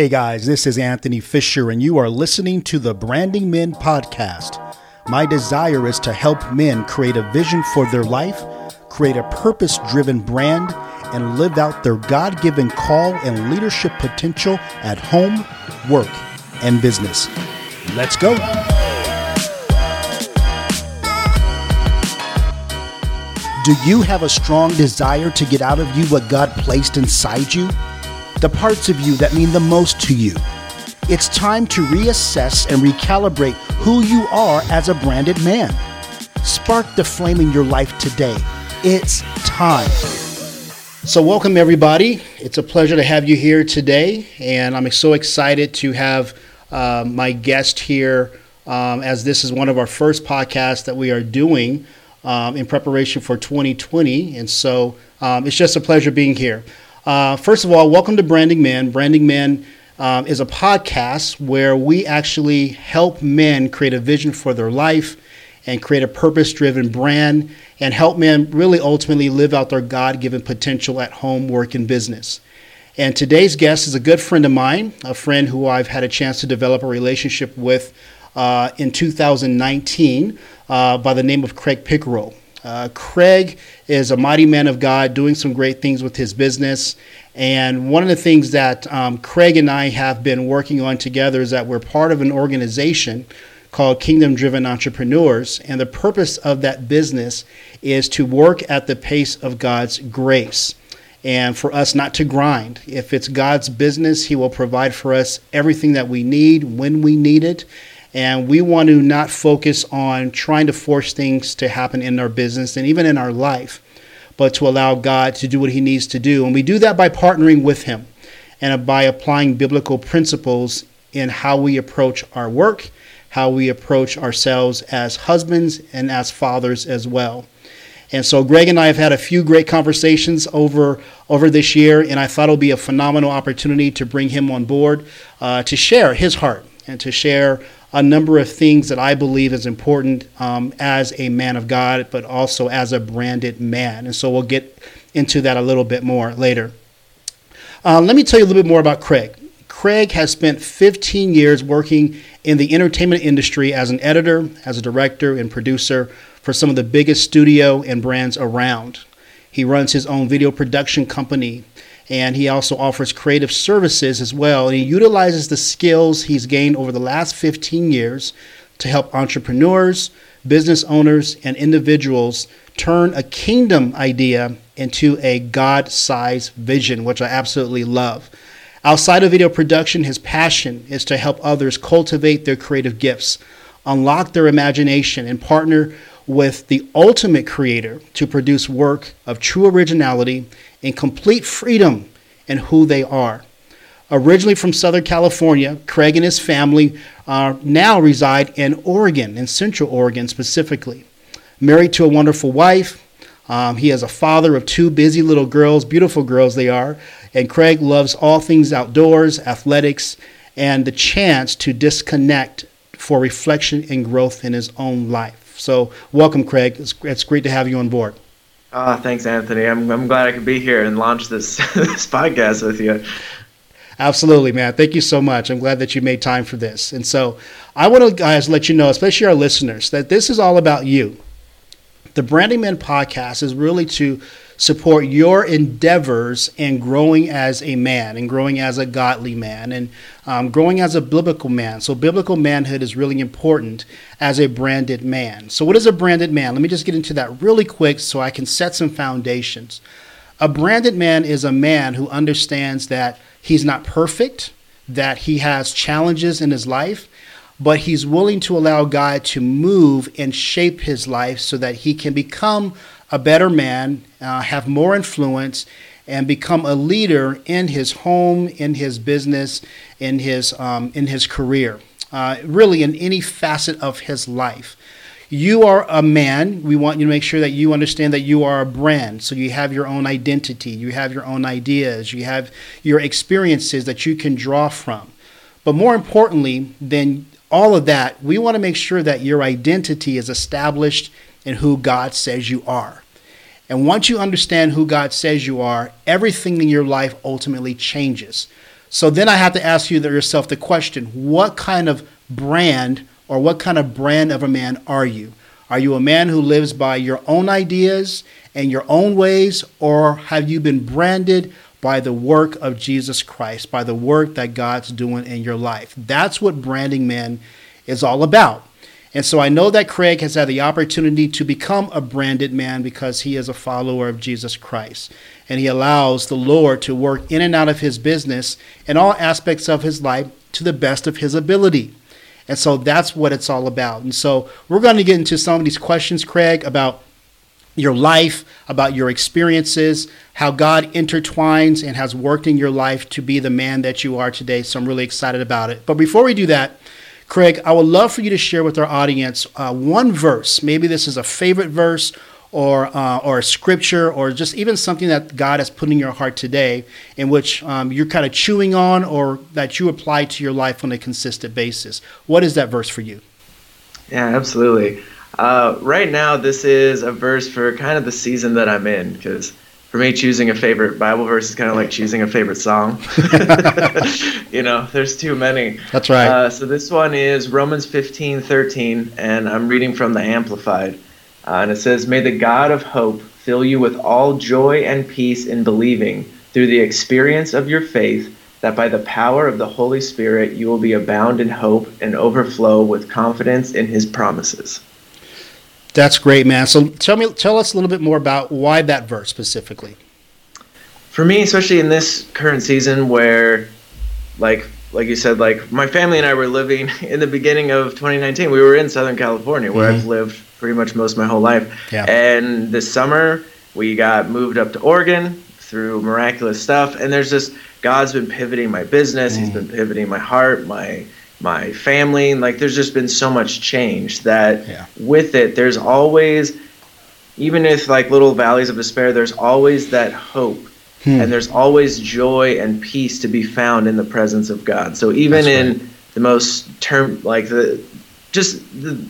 Hey guys, this is Anthony Fisher, and you are listening to the Branding Men Podcast. My desire is to help men create a vision for their life, create a purpose driven brand, and live out their God given call and leadership potential at home, work, and business. Let's go. Do you have a strong desire to get out of you what God placed inside you? The parts of you that mean the most to you. It's time to reassess and recalibrate who you are as a branded man. Spark the flame in your life today. It's time. So, welcome everybody. It's a pleasure to have you here today, and I'm so excited to have uh, my guest here um, as this is one of our first podcasts that we are doing um, in preparation for 2020. And so um, it's just a pleasure being here. Uh, first of all, welcome to Branding Man. Branding Man um, is a podcast where we actually help men create a vision for their life and create a purpose driven brand and help men really ultimately live out their God given potential at home, work, and business. And today's guest is a good friend of mine, a friend who I've had a chance to develop a relationship with uh, in 2019 uh, by the name of Craig Pickerel. Uh, Craig is a mighty man of God doing some great things with his business. And one of the things that um, Craig and I have been working on together is that we're part of an organization called Kingdom Driven Entrepreneurs. And the purpose of that business is to work at the pace of God's grace and for us not to grind. If it's God's business, He will provide for us everything that we need when we need it. And we want to not focus on trying to force things to happen in our business and even in our life, but to allow God to do what He needs to do. And we do that by partnering with Him and by applying biblical principles in how we approach our work, how we approach ourselves as husbands and as fathers as well. And so Greg and I have had a few great conversations over over this year, and I thought it would be a phenomenal opportunity to bring him on board uh, to share his heart and to share a number of things that I believe is important um, as a man of God, but also as a branded man. And so we'll get into that a little bit more later. Uh, let me tell you a little bit more about Craig. Craig has spent 15 years working in the entertainment industry as an editor, as a director, and producer for some of the biggest studio and brands around. He runs his own video production company and he also offers creative services as well. And he utilizes the skills he's gained over the last 15 years to help entrepreneurs, business owners, and individuals turn a kingdom idea into a God sized vision, which I absolutely love. Outside of video production, his passion is to help others cultivate their creative gifts, unlock their imagination, and partner with the ultimate creator to produce work of true originality in complete freedom in who they are. Originally from Southern California, Craig and his family uh, now reside in Oregon, in Central Oregon specifically. Married to a wonderful wife, um, he is a father of two busy little girls, beautiful girls they are, and Craig loves all things outdoors, athletics, and the chance to disconnect for reflection and growth in his own life. So, welcome, Craig. It's, it's great to have you on board. Oh, thanks, Anthony. I'm, I'm glad I could be here and launch this this podcast with you. Absolutely, man. Thank you so much. I'm glad that you made time for this. And so, I want to guys let you know, especially our listeners, that this is all about you. The Branding Men podcast is really to support your endeavors in growing as a man and growing as a godly man and um, growing as a biblical man. So, biblical manhood is really important as a branded man. So, what is a branded man? Let me just get into that really quick so I can set some foundations. A branded man is a man who understands that he's not perfect, that he has challenges in his life, but he's willing to allow God to move and shape his life so that he can become a better man, uh, have more influence, and become a leader in his home, in his business, in his um, in his career, uh, really in any facet of his life. You are a man. We want you to make sure that you understand that you are a brand. So you have your own identity, you have your own ideas, you have your experiences that you can draw from. But more importantly than all of that, we want to make sure that your identity is established in who God says you are. And once you understand who God says you are, everything in your life ultimately changes. So then I have to ask you yourself the question what kind of brand or what kind of brand of a man are you? Are you a man who lives by your own ideas and your own ways, or have you been branded by the work of Jesus Christ, by the work that God's doing in your life? That's what branding men is all about. And so I know that Craig has had the opportunity to become a branded man because he is a follower of Jesus Christ. And he allows the Lord to work in and out of his business and all aspects of his life to the best of his ability. And so that's what it's all about. And so we're going to get into some of these questions, Craig, about your life, about your experiences, how God intertwines and has worked in your life to be the man that you are today. So I'm really excited about it. But before we do that, Craig, I would love for you to share with our audience uh, one verse. Maybe this is a favorite verse or uh, or a scripture or just even something that God has put in your heart today, in which um, you're kind of chewing on or that you apply to your life on a consistent basis. What is that verse for you? Yeah, absolutely. Uh, right now, this is a verse for kind of the season that I'm in because for me, choosing a favorite Bible verse is kind of like choosing a favorite song. you know, there's too many. That's right. Uh, so this one is Romans 15, 13, and I'm reading from the Amplified. Uh, and it says, May the God of hope fill you with all joy and peace in believing through the experience of your faith, that by the power of the Holy Spirit you will be abound in hope and overflow with confidence in his promises. That's great, man. So tell me, tell us a little bit more about why that verse specifically. For me, especially in this current season, where, like, like you said, like my family and I were living in the beginning of 2019. We were in Southern California, where mm-hmm. I've lived pretty much most of my whole life. Yeah. And this summer, we got moved up to Oregon through miraculous stuff. And there's just God's been pivoting my business. Mm. He's been pivoting my heart, my my family. Like there's just been so much change that yeah. with it, there's always, even if like little valleys of despair, there's always that hope. Hmm. And there's always joy and peace to be found in the presence of God. So even in the most term, like the, just the,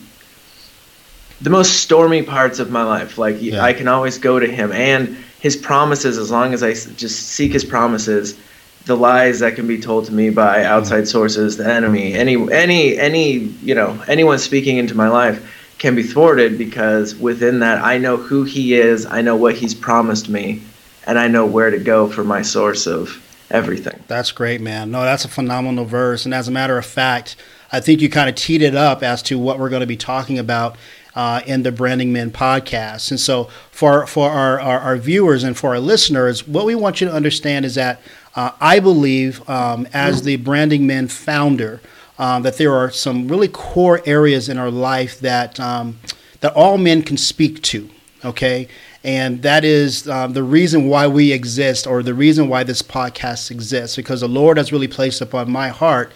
the most stormy parts of my life, like yeah. I can always go to Him and His promises. As long as I just seek His promises, the lies that can be told to me by outside sources, the enemy, any any any you know anyone speaking into my life can be thwarted because within that I know who he is, I know what he's promised me, and I know where to go for my source of everything. That's great, man. No, that's a phenomenal verse, and as a matter of fact, I think you kind of teed it up as to what we're going to be talking about uh, in the Branding Men podcast. And so, for for our, our, our viewers and for our listeners, what we want you to understand is that uh, I believe, um, as the Branding Men founder, uh, that there are some really core areas in our life that um, that all men can speak to. Okay, and that is um, the reason why we exist, or the reason why this podcast exists, because the Lord has really placed upon my heart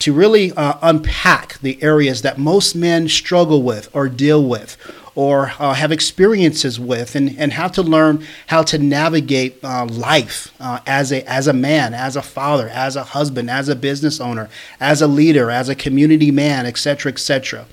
to really uh, unpack the areas that most men struggle with or deal with or uh, have experiences with and, and how to learn how to navigate uh, life uh, as, a, as a man, as a father, as a husband, as a business owner, as a leader, as a community man, etc., etc.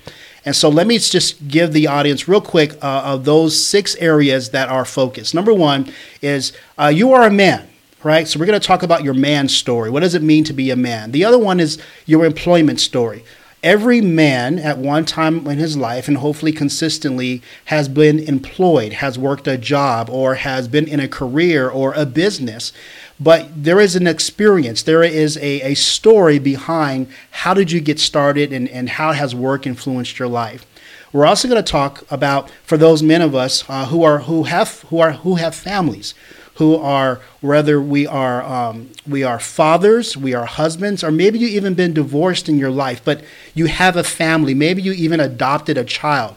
And so let me just give the audience real quick uh, of those six areas that are focused. Number one is uh, you are a man right? So we're going to talk about your man story. What does it mean to be a man? The other one is your employment story. Every man at one time in his life, and hopefully consistently, has been employed, has worked a job, or has been in a career or a business. But there is an experience, there is a, a story behind how did you get started and, and how has work influenced your life. We're also going to talk about for those men of us uh, who are who have who are who have families who are whether we are um, we are fathers, we are husbands, or maybe you even been divorced in your life, but you have a family. Maybe you even adopted a child.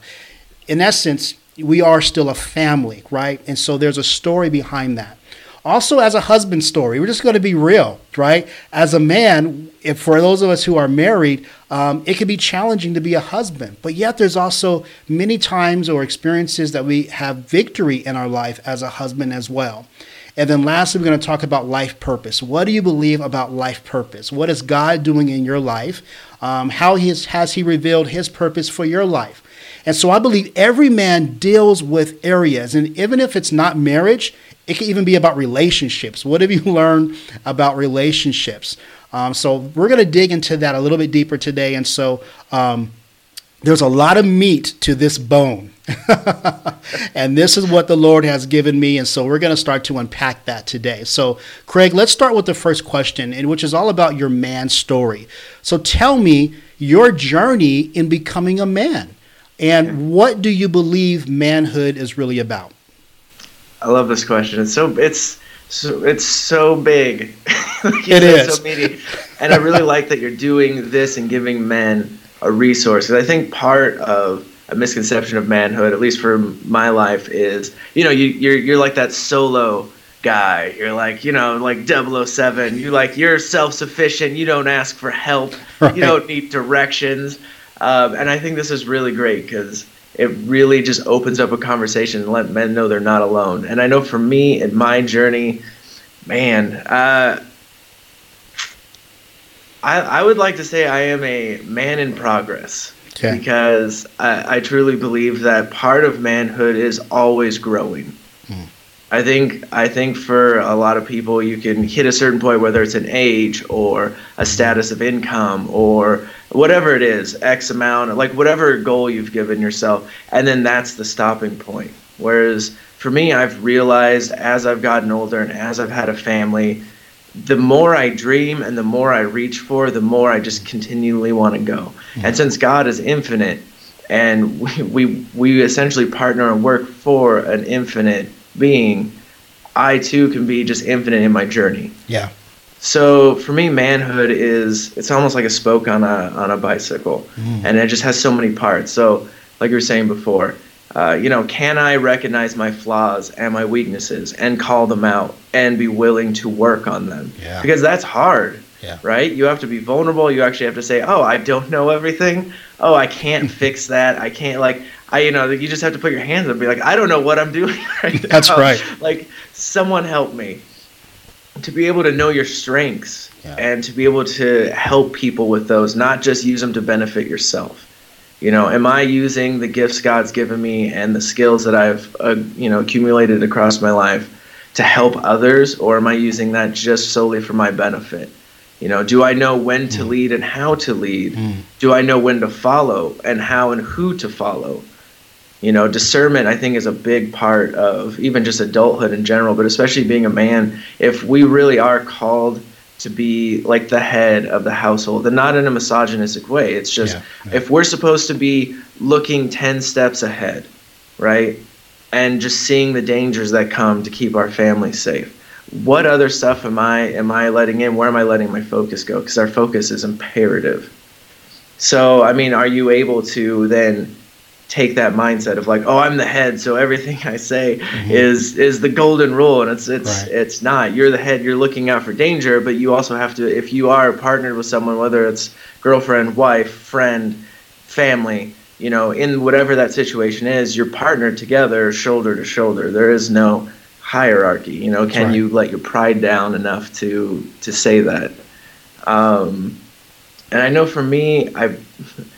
In essence, we are still a family, right? And so there's a story behind that. Also, as a husband story, we're just going to be real, right? As a man, if for those of us who are married, um, it can be challenging to be a husband. But yet, there's also many times or experiences that we have victory in our life as a husband as well. And then lastly, we're going to talk about life purpose. What do you believe about life purpose? What is God doing in your life? Um, how has, has He revealed His purpose for your life? And so I believe every man deals with areas, and even if it's not marriage, It can even be about relationships. What have you learned about relationships? Um, so we're going to dig into that a little bit deeper today. And so um, there's a lot of meat to this bone. and this is what the Lord has given me. And so we're going to start to unpack that today. So, Craig, let's start with the first question, and which is all about your man story. So tell me your journey in becoming a man. And what do you believe manhood is really about? I love this question. It's so it's so it's so big. it is so meaty, and I really like that you're doing this and giving men a resource. Because I think part of a misconception of manhood, at least for my life, is you know you, you're you're like that solo guy. You're like, you know, like 007. You like you're self-sufficient. You don't ask for help. Right. You don't need directions. Um, and I think this is really great because it really just opens up a conversation and let men know they're not alone. And I know for me in my journey, man, uh, I, I would like to say I am a man in progress. Okay. Because I, I truly believe that part of manhood is always growing. Mm. I think I think for a lot of people, you can hit a certain point, whether it's an age or a status of income or whatever it is, X amount, like whatever goal you've given yourself, and then that's the stopping point. Whereas for me, I've realized as I've gotten older and as I've had a family, the more I dream and the more I reach for, the more I just continually want to go. Mm-hmm. And since God is infinite, and we, we we essentially partner and work for an infinite being, I too can be just infinite in my journey. Yeah. So for me, manhood is it's almost like a spoke on a on a bicycle, mm. and it just has so many parts. So like you were saying before, uh, you know, can I recognize my flaws and my weaknesses and call them out and be willing to work on them? Yeah. Because that's hard. Yeah. Right? You have to be vulnerable. You actually have to say, "Oh, I don't know everything. Oh, I can't fix that. I can't like I, you know, you just have to put your hands up and be like, I don't know what I'm doing right now. That's right. Like, someone help me. To be able to know your strengths yeah. and to be able to help people with those, not just use them to benefit yourself. You know, am I using the gifts God's given me and the skills that I've, uh, you know, accumulated across my life to help others, or am I using that just solely for my benefit? You know, do I know when to mm. lead and how to lead? Mm. Do I know when to follow and how and who to follow? You know discernment i think is a big part of even just adulthood in general but especially being a man. If we really are called to be like the head of the household and not in a misogynistic way it's just yeah, yeah. if we're supposed to be looking 10 steps ahead right and just seeing the dangers that come to keep our family safe what other stuff am i am i letting in? Where am i letting my focus go? Because our focus is imperative. So i mean are you able to then take that mindset of like, oh, I'm the head, so everything I say mm-hmm. is is the golden rule, and it's it's right. it's not. You're the head. You're looking out for danger, but you also have to. If you are partnered with someone, whether it's girlfriend, wife, friend, family, you know, in whatever that situation is, you're partnered together, shoulder to shoulder. There is no hierarchy. You know, can right. you let your pride down enough to to say that? Um, and I know for me, I've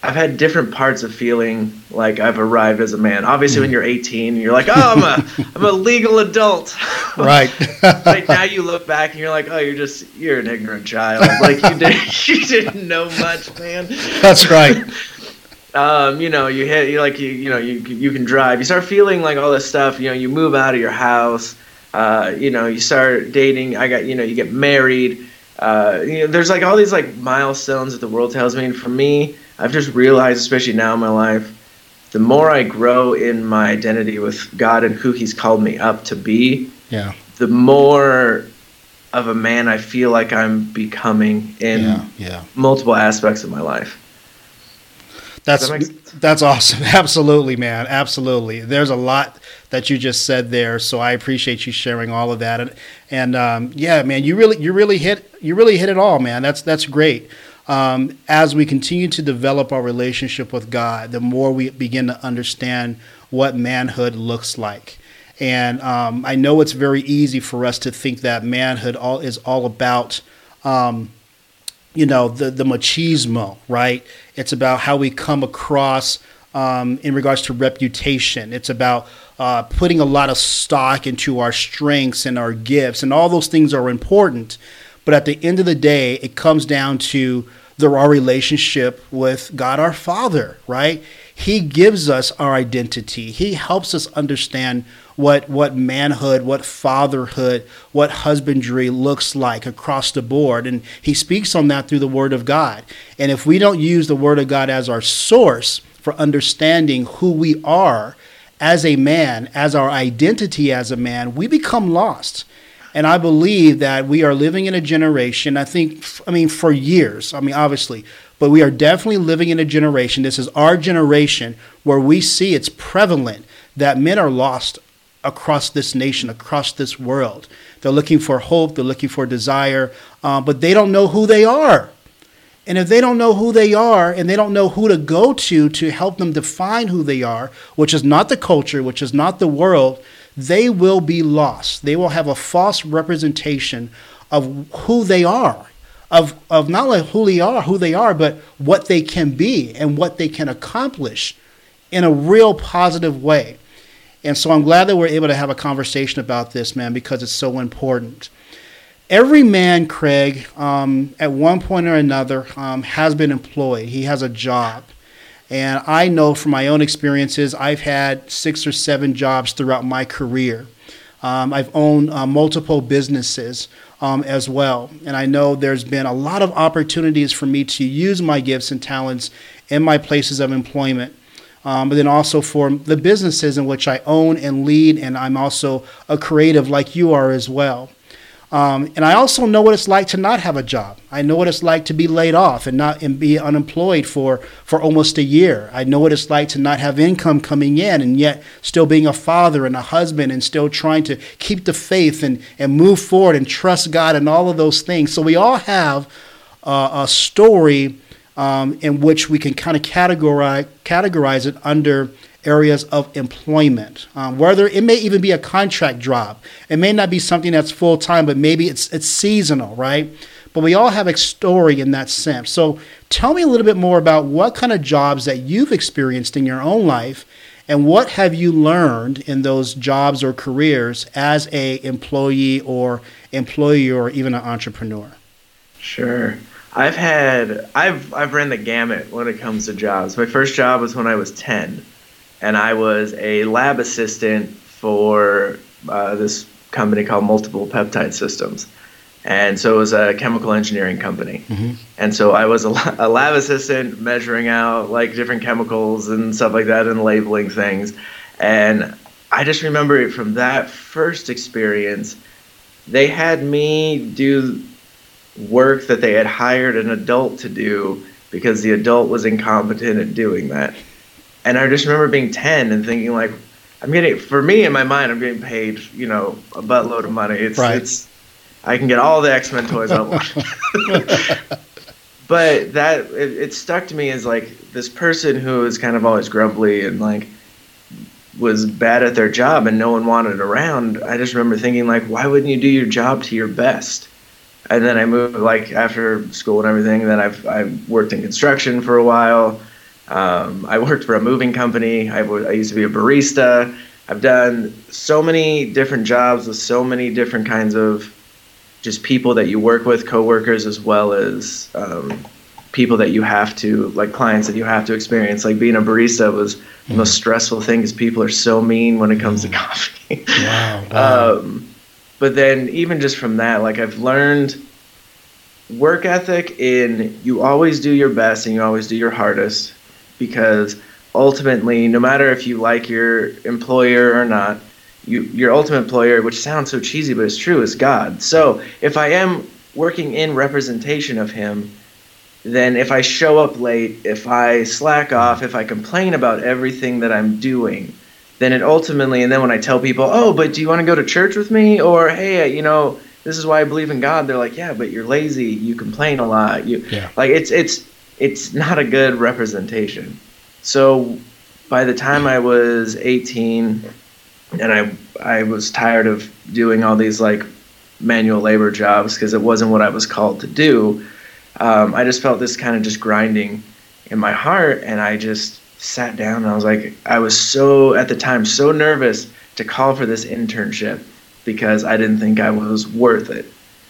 I've had different parts of feeling like I've arrived as a man. Obviously, when hmm. you're 18, you're like, "Oh, I'm a, I'm a legal adult." Right. like now, you look back and you're like, "Oh, you're just you're an ignorant child. Like you did you didn't know much, man." That's right. um, you know, you hit you like you you know you you can drive. You start feeling like all this stuff. You know, you move out of your house. Uh, you know, you start dating. I got you know, you get married. Uh, you know, there's like all these like milestones that the world tells me. And for me, I've just realized, especially now in my life, the more I grow in my identity with God and who He's called me up to be, yeah, the more of a man I feel like I'm becoming in yeah, yeah. multiple aspects of my life. That's that that's awesome. Absolutely, man. Absolutely. There's a lot that you just said there, so I appreciate you sharing all of that. And and um, yeah, man, you really you really hit you really hit it all, man. That's that's great um, as we continue to develop our relationship with God, the more we begin to understand what manhood looks like. And um, I know it's very easy for us to think that manhood all is all about, um, you know, the the machismo, right? It's about how we come across um, in regards to reputation. It's about uh, putting a lot of stock into our strengths and our gifts, and all those things are important. But at the end of the day, it comes down to the, our relationship with God our Father, right? He gives us our identity. He helps us understand what what manhood, what fatherhood, what husbandry looks like across the board. And he speaks on that through the word of God. And if we don't use the word of God as our source for understanding who we are as a man, as our identity as a man, we become lost. And I believe that we are living in a generation, I think, I mean, for years, I mean, obviously, but we are definitely living in a generation, this is our generation, where we see it's prevalent that men are lost across this nation, across this world. They're looking for hope, they're looking for desire, uh, but they don't know who they are. And if they don't know who they are and they don't know who to go to to help them define who they are, which is not the culture, which is not the world, they will be lost. They will have a false representation of who they are, of, of not only who they are, who they are, but what they can be and what they can accomplish in a real positive way. And so I'm glad that we're able to have a conversation about this, man, because it's so important. Every man, Craig, um, at one point or another, um, has been employed. He has a job. And I know from my own experiences, I've had six or seven jobs throughout my career. Um, I've owned uh, multiple businesses um, as well. And I know there's been a lot of opportunities for me to use my gifts and talents in my places of employment. Um, but then also for the businesses in which I own and lead, and I'm also a creative like you are as well. Um, and I also know what it's like to not have a job. I know what it's like to be laid off and not and be unemployed for, for almost a year. I know what it's like to not have income coming in and yet still being a father and a husband and still trying to keep the faith and, and move forward and trust God and all of those things. So we all have uh, a story um, in which we can kind of categorize, categorize it under areas of employment. Um, whether it may even be a contract job, it may not be something that's full time, but maybe it's it's seasonal, right? But we all have a story in that sense. So tell me a little bit more about what kind of jobs that you've experienced in your own life, and what have you learned in those jobs or careers as a employee or employee or even an entrepreneur. Sure. I've had I've I've ran the gamut when it comes to jobs. My first job was when I was ten and I was a lab assistant for uh, this company called Multiple Peptide Systems. And so it was a chemical engineering company. Mm-hmm. And so I was a, a, lab assistant measuring out like different chemicals and stuff like that and labeling things. And I just remember from that first experience, they had me do work that they had hired an adult to do because the adult was incompetent at doing that. And I just remember being 10 and thinking like, I'm getting, for me in my mind, I'm getting paid, you know, a buttload of money. It's, right. it's, I can get all the X-Men toys I want. but that, it, it stuck to me as like this person who is kind of always grumbly and like, was bad at their job and no one wanted around, I just remember thinking like, why wouldn't you do your job to your best? And then I moved like after school and everything. Then I've I worked in construction for a while. Um, I worked for a moving company. I, w- I used to be a barista. I've done so many different jobs with so many different kinds of just people that you work with, coworkers, as well as um, people that you have to, like clients that you have to experience. Like being a barista was mm. the most stressful thing because people are so mean when it comes mm. to coffee. wow. wow. Um, but then even just from that, like I've learned work ethic in you always do your best and you always do your hardest because ultimately, no matter if you like your employer or not, you, your ultimate employer, which sounds so cheesy but it's true, is God. So if I am working in representation of Him, then if I show up late, if I slack off, if I complain about everything that I'm doing, then it ultimately, and then when I tell people, oh, but do you want to go to church with me? Or, hey, uh, you know, this is why I believe in God. They're like, yeah, but you're lazy. You complain a lot. You yeah. like it's it's it's not a good representation. So by the time I was 18 and I I was tired of doing all these like manual labor jobs because it wasn't what I was called to do. Um, I just felt this kind of just grinding in my heart, and I just sat down and I was like, I was so at the time so nervous to call for this internship because I didn't think I was worth it.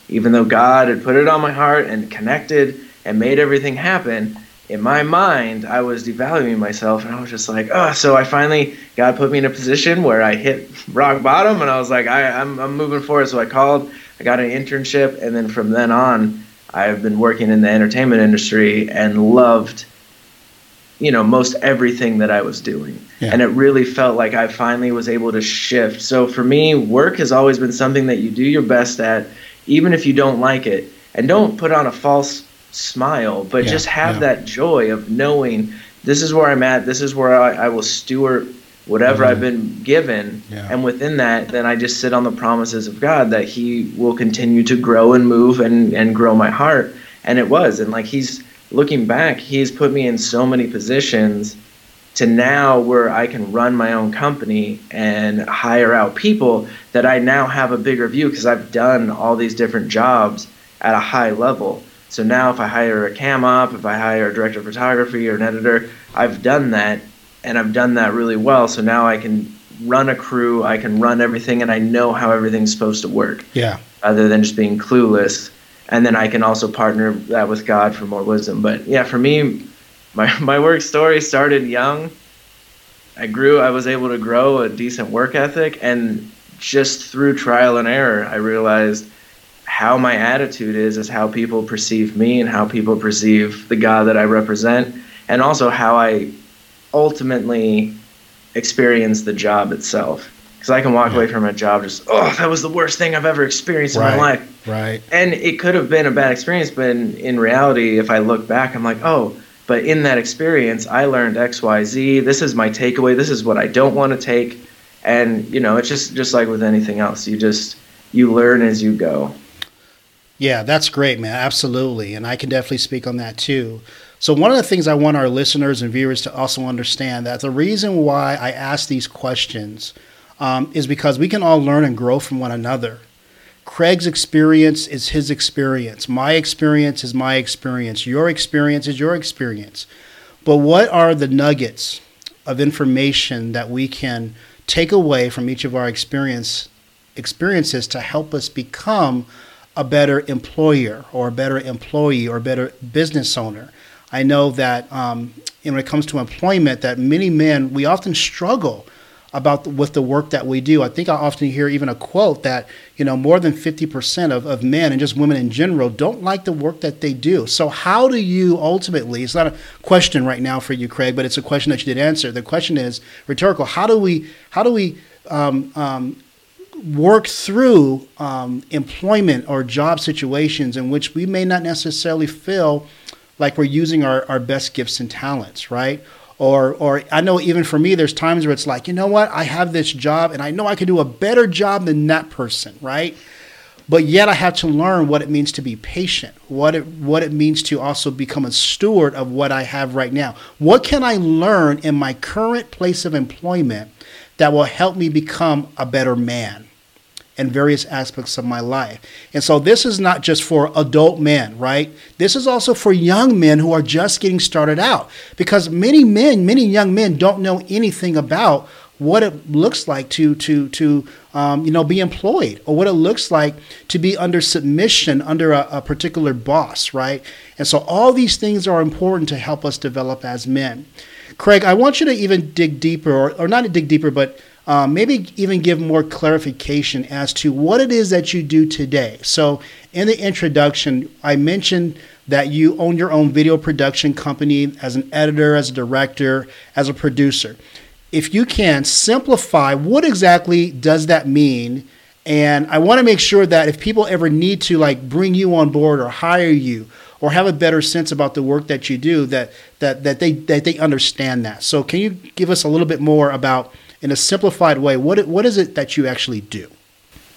Even though God had put it on my heart and connected and made everything happen, in my mind, I was devaluing myself and I was just like, oh, so I finally, God put me in a position where I hit rock bottom and I was like, I, I'm, I'm moving forward. So I called, I got an internship, and then from then on, I've been working in the entertainment industry and loved you know most everything that I was doing. Yeah. And it really felt like I finally was able to shift. So for me, work has always been something that you do your best at even if you don't like it. And don't put on a false smile, but yeah. just have yeah. that joy of knowing this is where I'm at, this is where I, I will steward whatever mm-hmm. I've been given. And within that, then I just sit on the promises of God that He will continue to grow and move and, and grow my heart. And it was. And like He's looking back, he's put me in so many positions to now where I can run my own company and hire out people that I now have a bigger view because I've done all these different jobs at a high level. So now if I hire a cam op, if I hire a director of photography or an editor, I've done that and I've done that really well. So now I can run a crew, I can run everything and I know how everything's supposed to work. Yeah. Other than just being clueless and then I can also partner that with God for more wisdom. But yeah, for me, my my work story started young. I grew. I was able to grow a decent work ethic, and just through trial and error, I realized how my attitude is is how people perceive me and how people perceive the God that I represent, and also how I ultimately experience the job itself because I can walk away from a job just oh that was the worst thing I've ever experienced in right, my life. Right. And it could have been a bad experience, but in, in reality, if I look back, I'm like, oh, but in that experience, I learned X, Y, Z. This is my takeaway. This is what I don't want to take. And you know, it's just just like with anything else. You just you learn as you go. Yeah, that's great, man. Absolutely, and I can definitely speak on that too. So one of the things I want our listeners and viewers to also understand that the reason why I ask these questions um, is because we can all learn and grow from one another. Craig's experience is his experience. My experience is my experience. Your experience is your experience. But what are the nuggets of information that we can take away from each of our experience experiences to help us become a better employer or a better employee or a better business owner? I know that um, when it comes to employment, that many men we often struggle about the, with the work that we do. I think I often hear even a quote that you know more than 50% of, of men and just women in general don't like the work that they do. So how do you ultimately? It's not a question right now for you, Craig, but it's a question that you did answer. The question is rhetorical. How do we how do we um, um, work through um, employment or job situations in which we may not necessarily feel like we're using our, our best gifts and talents, right? or or I know even for me there's times where it's like, you know what? I have this job and I know I can do a better job than that person, right? But yet I have to learn what it means to be patient, what it what it means to also become a steward of what I have right now. What can I learn in my current place of employment that will help me become a better man? And various aspects of my life. And so this is not just for adult men, right? This is also for young men who are just getting started out because many men, many young men don't know anything about what it looks like to to to um, you know be employed or what it looks like to be under submission under a, a particular boss, right? And so all these things are important to help us develop as men. Craig, I want you to even dig deeper, or, or not dig deeper, but uh, maybe even give more clarification as to what it is that you do today. So, in the introduction, I mentioned that you own your own video production company as an editor, as a director, as a producer. If you can simplify what exactly does that mean? And I want to make sure that if people ever need to like bring you on board or hire you or have a better sense about the work that you do, that that that they that they understand that. So can you give us a little bit more about in a simplified way, what what is it that you actually do?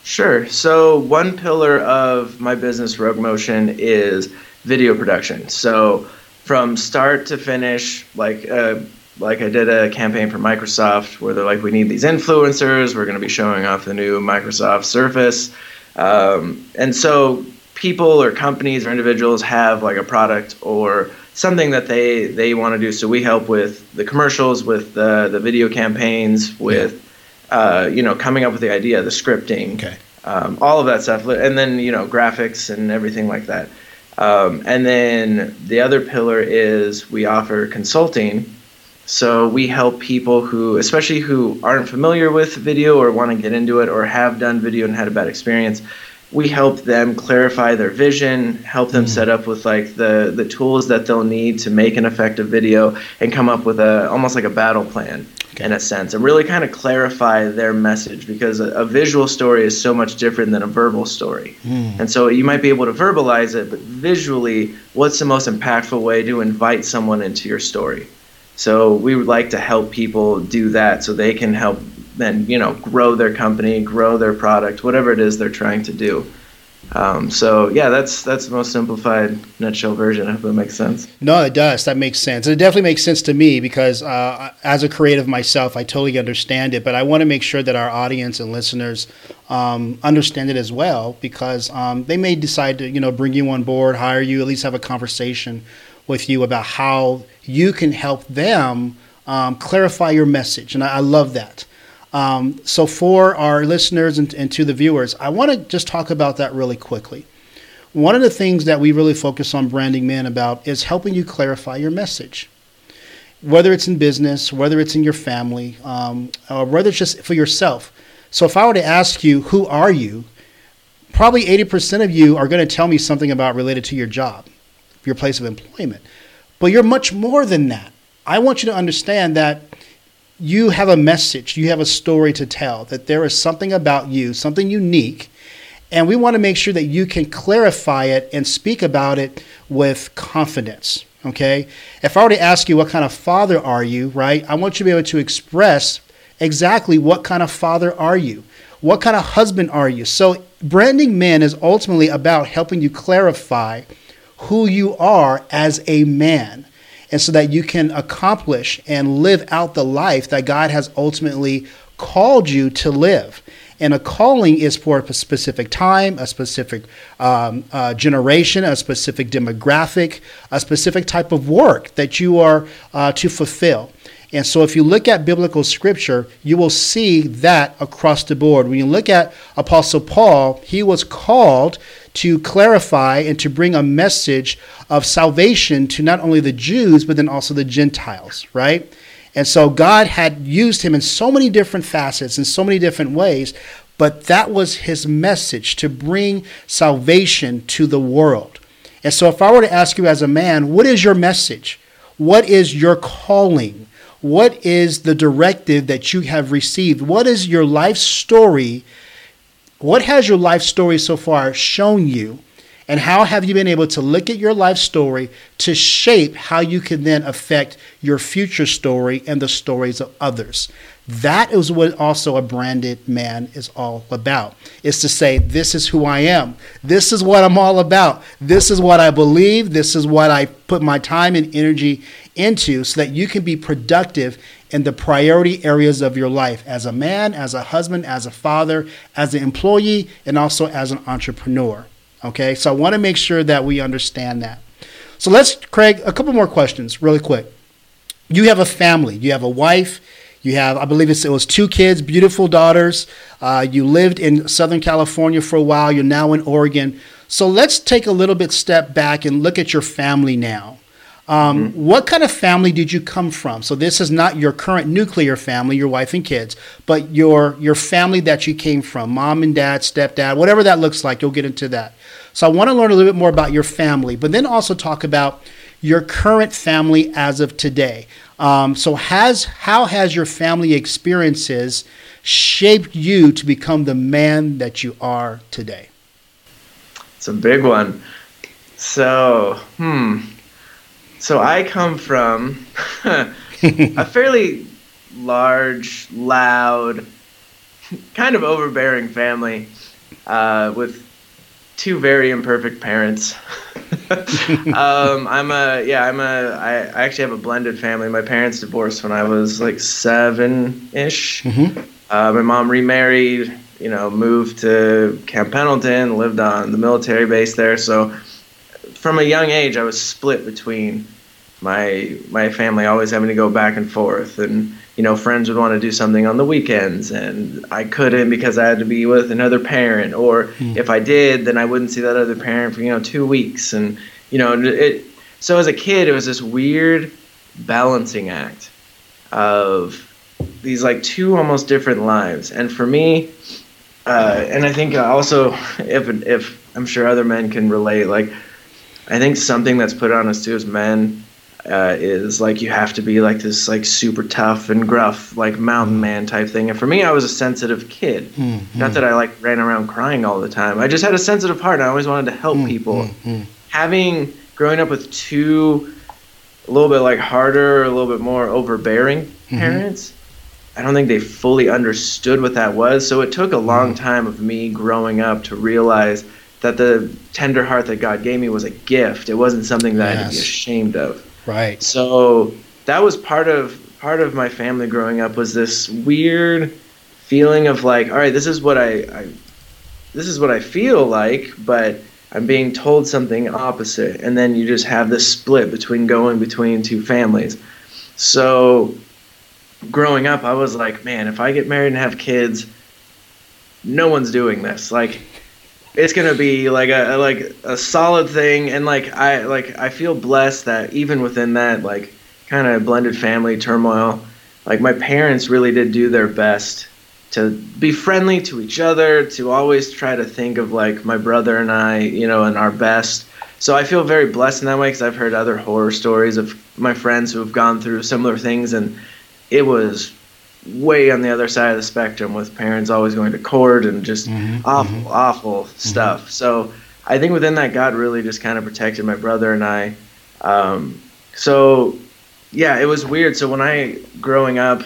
Sure. So one pillar of my business, Rogue Motion, is video production. So from start to finish, like uh, like I did a campaign for Microsoft where they're like, we need these influencers. We're going to be showing off the new Microsoft Surface, um, and so people or companies or individuals have like a product or something that they they want to do. So we help with the commercials, with the the video campaigns, with yeah. uh, you know coming up with the idea, the scripting, okay. um, all of that stuff, and then you know graphics and everything like that. Um, and then the other pillar is we offer consulting. So we help people who, especially who aren't familiar with video or want to get into it or have done video and had a bad experience, we help them clarify their vision, help them mm. set up with like the the tools that they'll need to make an effective video and come up with a almost like a battle plan okay. in a sense and really kind of clarify their message because a, a, visual story is so much different than a verbal story. Mm. And so you might be able to verbalize it, but visually, what's the most impactful way to invite someone into your story? So we would like to help people do that so they can help then you know grow their company, grow their product, whatever it is they're trying to do. Um, so yeah, that's that's the most simplified nutshell version. I hope that makes sense. No, it does. That makes sense. It definitely makes sense to me because uh, as a creative myself, I totally understand it. But I want to make sure that our audience and listeners um, understand it as well because um, they may decide to you know bring you on board, hire you, at least have a conversation with you about how you can help them um, clarify your message. And I, I love that. Um, so, for our listeners and, and to the viewers, I want to just talk about that really quickly. One of the things that we really focus on Branding Men about is helping you clarify your message. Whether it's in business, whether it's in your family, um, or whether it's just for yourself. So, if I were to ask you, who are you? Probably 80% of you are going to tell me something about related to your job, your place of employment. But you're much more than that. I want you to understand that you have a message, you have a story to tell, that there is something about you, something unique, and we want to make sure that you can clarify it and speak about it with confidence. Okay? If I were to ask you, what kind of father are you, right? I want you to be able to express exactly what kind of father are you? What kind of husband are you? So, branding men is ultimately about helping you clarify who you are as a man and so that you can accomplish and live out the life that God has ultimately called you to live. And a calling is for a specific time, a specific um, uh, generation, a specific demographic, a specific type of work that you are uh, to fulfill. And so, if you look at biblical scripture, you will see that across the board. When you look at Apostle Paul, he was called to clarify and to bring a message of salvation to not only the Jews, but then also the Gentiles, right? And so God had used him in so many different facets, in so many different ways, but that was his message to bring salvation to the world. And so, if I were to ask you as a man, what is your message? What is your calling? What is the directive that you have received? What is your life story what has your life story so far shown you? And how have you been able to look at your life story to shape how you can then affect your future story and the stories of others? That is what also a branded man is all about. Is to say, this is who I am. This is what I'm all about. This is what I believe. This is what I put my time and energy into so that you can be productive in the priority areas of your life as a man, as a husband, as a father, as an employee, and also as an entrepreneur. Okay, so I want to make sure that we understand that. So let's, Craig, a couple more questions really quick. You have a family, you have a wife, you have, I believe it was two kids, beautiful daughters. Uh, you lived in Southern California for a while, you're now in Oregon. So let's take a little bit step back and look at your family now. Um, mm-hmm. What kind of family did you come from? So this is not your current nuclear family, your wife and kids, but your your family that you came from, mom and dad, stepdad, whatever that looks like. You'll get into that. So I want to learn a little bit more about your family, but then also talk about your current family as of today. Um, so has how has your family experiences shaped you to become the man that you are today? It's a big one. So, hmm, so I come from a fairly large, loud, kind of overbearing family uh, with two very imperfect parents. um, I'm a yeah. I'm a. I, I actually have a blended family. My parents divorced when I was like seven ish. Mm-hmm. Uh, my mom remarried. You know, moved to Camp Pendleton, lived on the military base there. So from a young age, I was split between my my family always having to go back and forth and you know friends would want to do something on the weekends and I couldn't because I had to be with another parent or mm. if I did then I wouldn't see that other parent for you know 2 weeks and you know it so as a kid it was this weird balancing act of these like two almost different lives and for me uh, and I think also if if I'm sure other men can relate like I think something that's put on us too as men uh, is like you have to be like this like super tough and gruff like mountain man type thing and for me i was a sensitive kid mm-hmm. not that i like ran around crying all the time i just had a sensitive heart and i always wanted to help mm-hmm. people having growing up with two a little bit like harder a little bit more overbearing mm-hmm. parents i don't think they fully understood what that was so it took a long mm-hmm. time of me growing up to realize that the tender heart that god gave me was a gift it wasn't something that yes. i had to be ashamed of Right. So that was part of part of my family growing up was this weird feeling of like, all right, this is what I, I this is what I feel like, but I'm being told something opposite, and then you just have this split between going between two families. So growing up, I was like, man, if I get married and have kids, no one's doing this. Like it's gonna be like a like a solid thing. And like i like i feel blessed that even within that like kind of blended family turmoil like my parents really did do their best to be friendly to each other to always try to think of like my brother and i you know and our best. So i feel very blessed in that way because i've heard other horror stories of my friends who have gone through similar things and it was way on the other side of the spectrum with parents always going to court and just mm-hmm, awful, mm-hmm. awful mm-hmm. stuff. So I think within that, God really just kind of protected my brother and I. Um, so yeah, it was weird. So when I, growing up,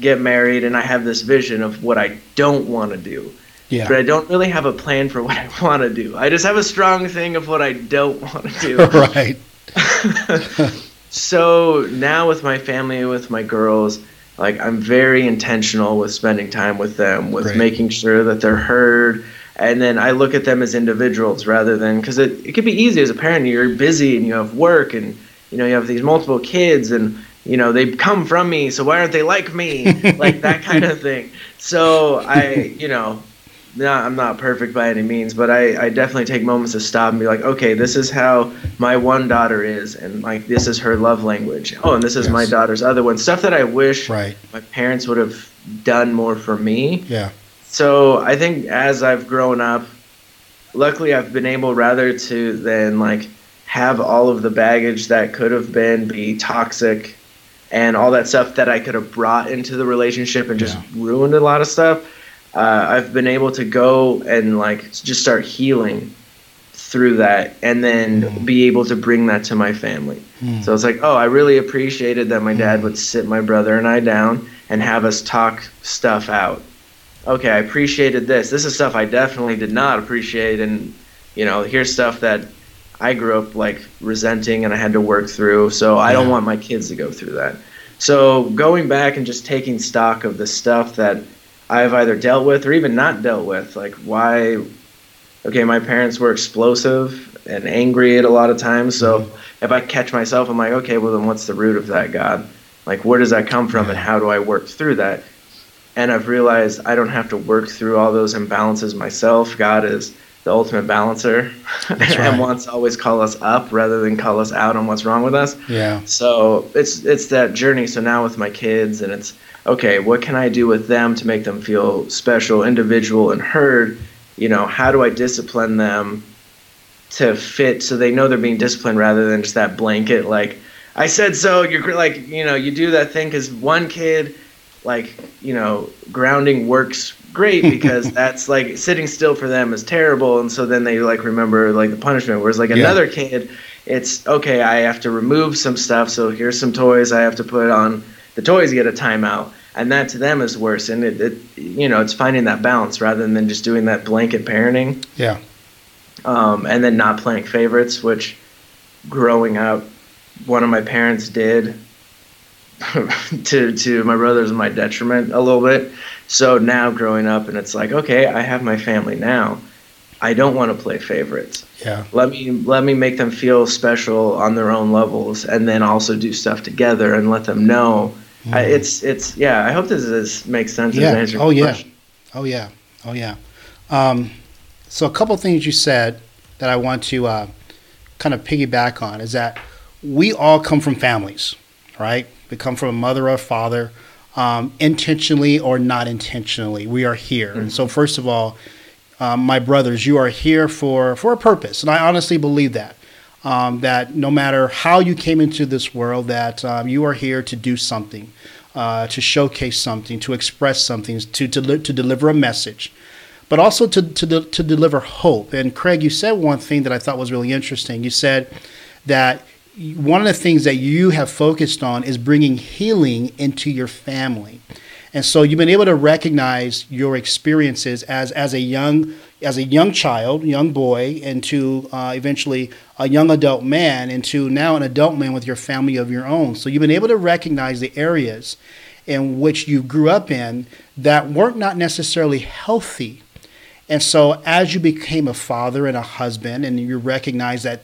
get married and I have this vision of what I don't want to do. Yeah. But I don't really have a plan for what I want to do. I just have a strong thing of what I don't want to do. right. so now with my family, with my girls, like I'm very intentional with spending time with them, with making sure that they're heard. And then I look at them as individuals rather than because it, it could be easy as a parent. You're busy and you have work and you know you have these multiple kids and you know they come from me, so why aren't they like me? like that kind of thing. So I you know no, I'm not perfect by any means, but I, I definitely take moments to stop and be like, okay, this is how my one daughter is, and like this is her love language. Oh, and this is yes. my daughter's other one. Stuff that I wish right. my parents would have done more for me. Yeah. So I think as I've grown up, luckily I've been able rather to than like have all of the baggage that could have been be toxic and all that stuff that I could have brought into the relationship and just yeah. ruined a lot of stuff uh, I've been able to go and like just start healing through that and then mm. be able to bring that to my family. Mm. So it's like, oh, I really appreciated that my dad mm. would sit my brother and I down and have us talk stuff out. Okay, I appreciated this. This is stuff I definitely did not appreciate and you know, here's stuff that I grew up like resenting and I had to work through. So I don't want my kids to go through that. So going back and just taking stock of the stuff that I've either dealt with or even not dealt with. Like why? Okay, my parents were explosive and angry at a lot of times. So mm-hmm. if I catch myself, I'm like, okay, well then what's the root of that, God? Like where does that come from, and how do I work through that? And I've realized I don't have to work through all those imbalances myself. God is the ultimate balancer right. and wants to always call us up rather than call us out on what's wrong with us. Yeah. So it's it's that journey. So now with my kids and it's okay, what can I do with them to make them feel special, individual, and heard? You know, how do I discipline them to fit so they know they're being disciplined rather than just that blanket, like, I said so, you're like, you know, you do that thing because one kid, like, you know, grounding works great because that's like sitting still for them is terrible. And so then they like remember like the punishment. Whereas like another kid, it's okay, I have to remove some stuff. So here's some toys I have to put on the toys get a timeout and that to them is worse and it, it you know it's finding that balance rather than just doing that blanket parenting yeah um, and then not playing favorites which growing up one of my parents did to to my brothers and my detriment a little bit so now growing up and it's like okay i have my family now I don't want to play favorites. Yeah. Let me let me make them feel special on their own levels, and then also do stuff together and let them know. Mm. I, it's it's yeah. I hope this is, makes sense. Yeah. Oh yeah. Question. Oh yeah. Oh yeah. Um, so a couple things you said that I want to uh, kind of piggyback on is that we all come from families, right? We come from a mother or a father, um, intentionally or not intentionally. We are here, mm-hmm. and so first of all um, my brothers, you are here for, for a purpose. And I honestly believe that. Um, that no matter how you came into this world, that um, you are here to do something, uh, to showcase something, to express something, to, to, to deliver a message, but also to, to, to deliver hope. And Craig, you said one thing that I thought was really interesting. You said that one of the things that you have focused on is bringing healing into your family. And so you've been able to recognize your experiences as, as a young as a young child, young boy, into uh, eventually a young adult man, into now an adult man with your family of your own. So you've been able to recognize the areas in which you grew up in that weren't not necessarily healthy. And so as you became a father and a husband, and you recognize that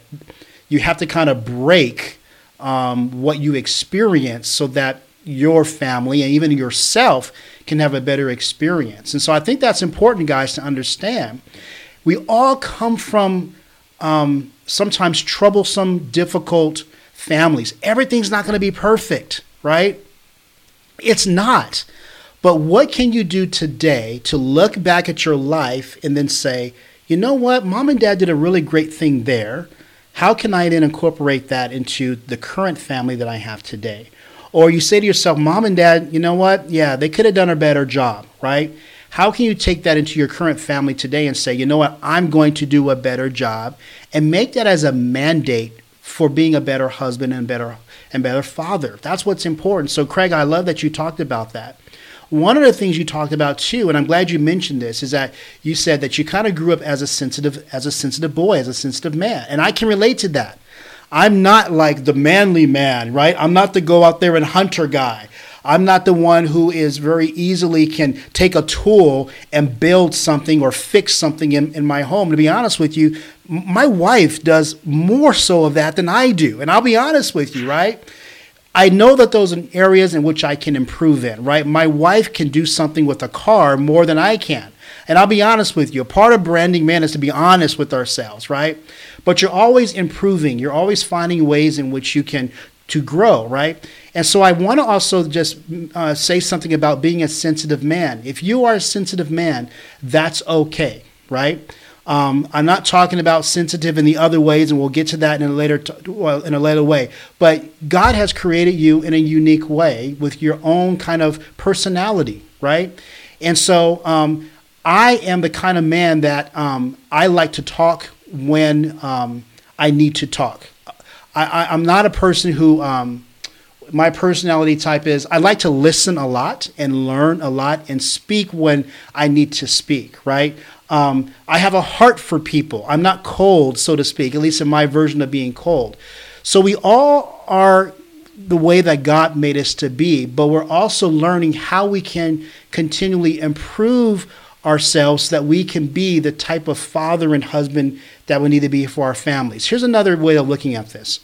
you have to kind of break um, what you experience so that your family and even yourself can have a better experience. And so I think that's important, guys, to understand. We all come from um, sometimes troublesome, difficult families. Everything's not going to be perfect, right? It's not. But what can you do today to look back at your life and then say, you know what, mom and dad did a really great thing there. How can I then incorporate that into the current family that I have today? Or you say to yourself, mom and dad, you know what? Yeah, they could have done a better job, right? How can you take that into your current family today and say, you know what? I'm going to do a better job and make that as a mandate for being a better husband and better and better father. That's what's important. So Craig, I love that you talked about that. One of the things you talked about too, and I'm glad you mentioned this, is that you said that you kind of grew up as a sensitive as a sensitive boy, as a sensitive man. And I can relate to that. I'm not like the manly man, right? I'm not the go out there and hunter guy. I'm not the one who is very easily can take a tool and build something or fix something in, in my home. To be honest with you, my wife does more so of that than I do. And I'll be honest with you, right? I know that those are areas in which I can improve in, right? My wife can do something with a car more than I can. And I'll be honest with you, part of branding man is to be honest with ourselves, right? But you're always improving. You're always finding ways in which you can to grow, right? And so I want to also just uh, say something about being a sensitive man. If you are a sensitive man, that's okay, right? Um, I'm not talking about sensitive in the other ways, and we'll get to that in a later t- well, in a later way. But God has created you in a unique way with your own kind of personality, right? And so um, I am the kind of man that um, I like to talk when um, I need to talk. I, am not a person who, um, my personality type is I like to listen a lot and learn a lot and speak when I need to speak, right? Um, I have a heart for people. I'm not cold, so to speak, at least in my version of being cold. So we all are the way that God made us to be, but we're also learning how we can continually improve ourselves so that we can be the type of father and husband that we need to be for our families. Here's another way of looking at this.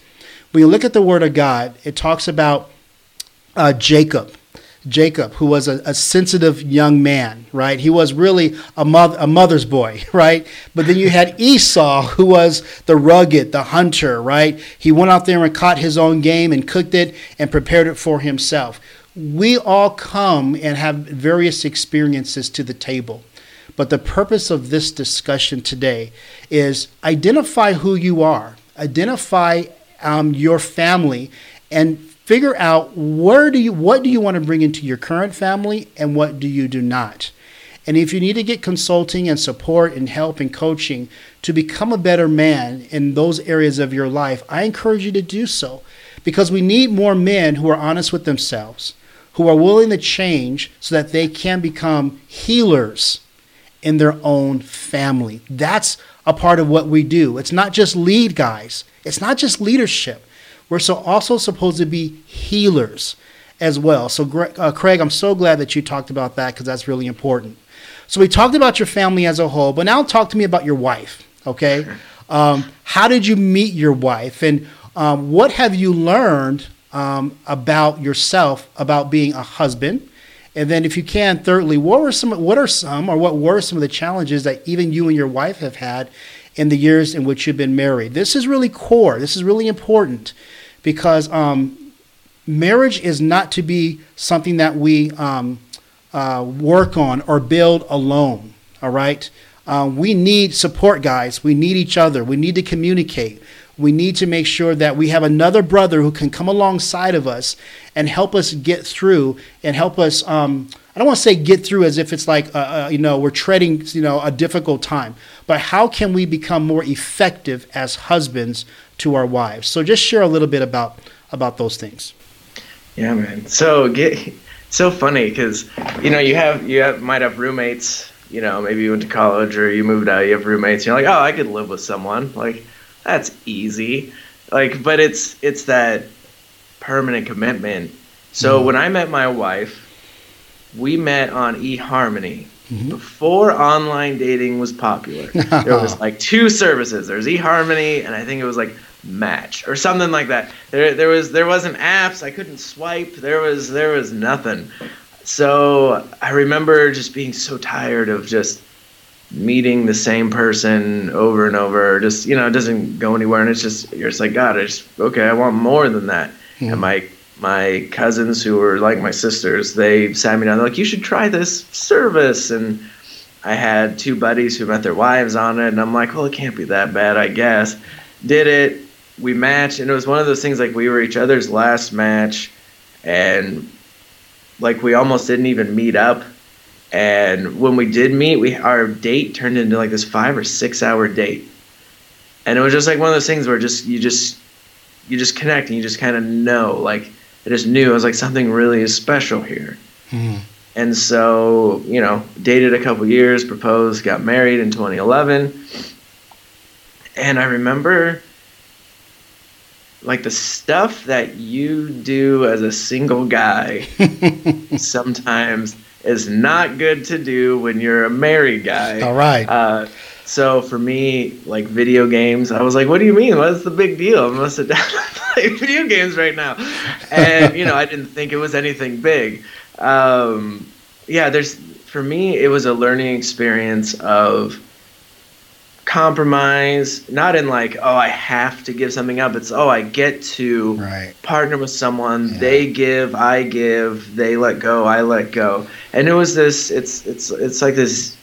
When you look at the Word of God, it talks about uh, Jacob. Jacob, who was a, a, sensitive young man, right? He was really a, a mother's boy, right? But then you had Esau, who was the rugged, the hunter, right? He went out there and caught his own game and cooked it and prepared it for himself we all come and have various experiences to the table. But the purpose of this discussion today is identify who you are, identify um, your family, and figure out where do you what do you want to bring into your current family and what do you do not. And if you need to get consulting and support and help and coaching to become a better man in those areas of your life, I encourage you to do so because we need more men who are honest with themselves who are willing to change so that they can become healers in their own family. That's a part of what we do. It's not just lead guys, it's not just leadership. We're so also supposed to be healers as well. So, uh, Craig, I'm so glad that you talked about that because that's really important. So we talked about your family as a whole, but now talk to me about your wife. Okay, um, how did you meet your wife, and um, what have you learned um, about yourself about being a husband? And then, if you can, thirdly, what were some, what are some, or what were some of the challenges that even you and your wife have had in the years in which you've been married? This is really core. This is really important because um, marriage is not to be something that we um, uh, work on or build alone. All right. Uh, we need support, guys. We need each other. We need to communicate. We need to make sure that we have another brother who can come alongside of us and help us get through and help us. Um, I don't want to say get through as if it's like uh, uh, you know we're treading you know a difficult time, but how can we become more effective as husbands to our wives? So just share a little bit about about those things. Yeah, man. So get so funny because you know you have you have, might have roommates. You know, maybe you went to college or you moved out. You have roommates. you're like, oh, I could live with someone. Like that's easy. Like, but it's it's that permanent commitment. So mm-hmm. when I met my wife, we met on eHarmony. Mm-hmm. Before online dating was popular, there was like two services. There's eHarmony, and I think it was like Match or something like that. There, there was there wasn't apps. I couldn't swipe. There was there was nothing. So I remember just being so tired of just meeting the same person over and over. Just you know, it doesn't go anywhere, and it's just you're just like God. I just okay. I want more than that. Mm-hmm. And my my cousins who were like my sisters, they sat me down. They're like, you should try this service. And I had two buddies who met their wives on it, and I'm like, well, it can't be that bad, I guess. Did it. We matched, and it was one of those things like we were each other's last match, and like we almost didn't even meet up and when we did meet, we our date turned into like this five or six hour date, and it was just like one of those things where just you just you just connect and you just kind of know like I just knew I was like something really is special here. Mm. And so, you know, dated a couple years, proposed, got married in 2011. And I remember like the stuff that you do as a single guy sometimes is not good to do when you're a married guy. All right. Uh, so for me, like video games, I was like, "What do you mean? What's the big deal? I'm gonna sit down and play video games right now." And you know, I didn't think it was anything big. Um, yeah, there's for me, it was a learning experience of compromise not in like oh i have to give something up it's oh i get to right. partner with someone yeah. they give i give they let go i let go and it was this it's it's it's like this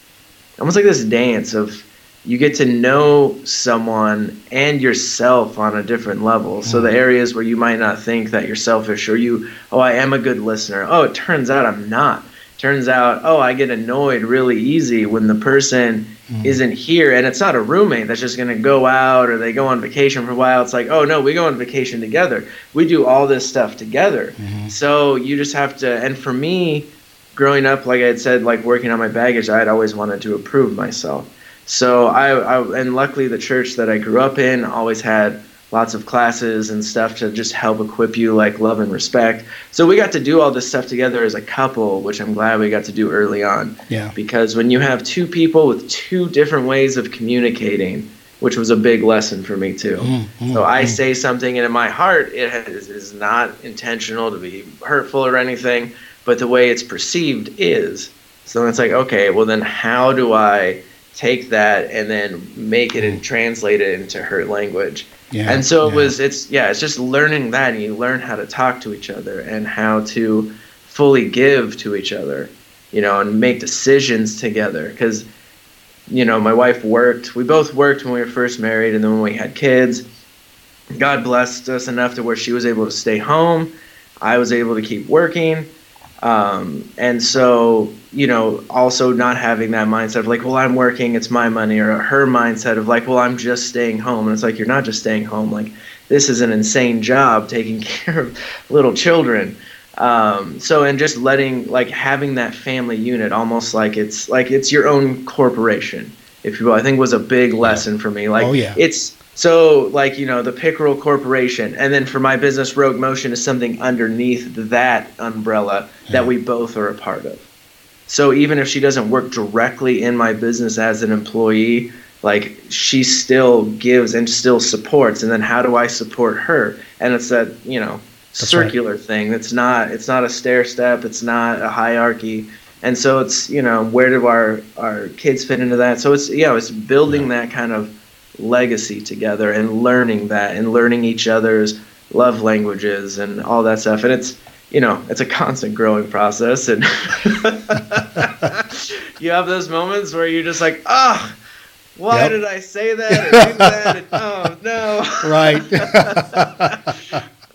almost like this dance of you get to know someone and yourself on a different level. So the mm-hmm. areas where you might not think that you're selfish or you, oh, I am a good listener. Oh, it turns out I'm not turns out, oh, I get annoyed really easy when the person mm. isn't here. And it's not a roommate that's just going to go out or they go on vacation for a while. It's like, oh, no, we go on vacation together. We do all this stuff together. Mm-hmm. So you just have to, and for me, growing up, like I had said, like working on my baggage, I had always wanted to improve myself. So I, I and luckily the church that I grew up in always had lots of classes and stuff to just help equip you like love and respect. So we got to do all this stuff together as a couple, which I'm glad we got to do early on. Yeah. Because when you have two people with two different ways of communicating, which was a big lesson for me too. Mm, mm, so I mm. say something and in my heart it has, is not intentional to be hurtful or anything, but the way it's perceived is. So it's like, okay, well then how do I take that and then make it and mm. translate it into her language? Yeah, and so it was it's yeah it's just learning that and you learn how to talk to each other and how to fully give to each other you know and make decisions together. Because you know my wife worked we both worked when we were first married and then when we had kids god blessed us enough to where she was able to stay home. I was able to keep working um, and so, you know, also not having that mindset of like, well, I'm working, it's my money, or her mindset of like, well, I'm just staying home. And it's like, you're not just staying home. Like, this is an insane job taking care of little children. Um, so, and just letting, like, having that family unit almost like it's like it's your own corporation, if you will, I think was a big lesson for me. Like, oh, yeah. it's, so, like, you know, the Pickerel Corporation, and then for my business, Rogue Motion is something underneath that umbrella that we both are a part of. So even if she doesn't work directly in my business as an employee, like she still gives and still supports. And then how do I support her? And it's that you know That's circular right. thing. It's not it's not a stair step. It's not a hierarchy. And so it's you know where do our our kids fit into that? So it's yeah, you know, it's building yeah. that kind of legacy together and learning that and learning each other's love languages and all that stuff. And it's you know, it's a constant growing process and you have those moments where you're just like, ah, oh, why yep. did I say that or do that? And, oh no. Right.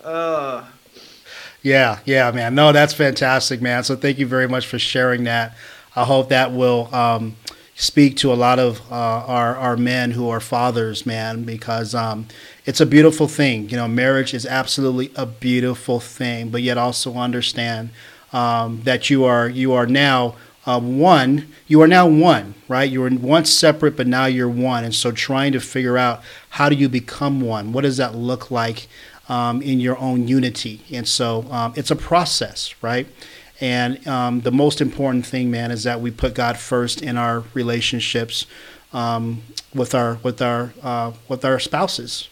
uh. Yeah, yeah, man. No, that's fantastic, man. So thank you very much for sharing that. I hope that will um, speak to a lot of uh, our our men who are fathers, man, because um, it's a beautiful thing. You know, marriage is absolutely a beautiful thing, but yet also understand um, that you are you are now uh, one. You are now one, right? You were once separate, but now you're one, and so trying to figure out how do you become one? What does that look like um, in your own unity? And so um, it's a process, right? And um, the most important thing, man, is that we put God first in our relationships um, with our with our uh, with our spouses,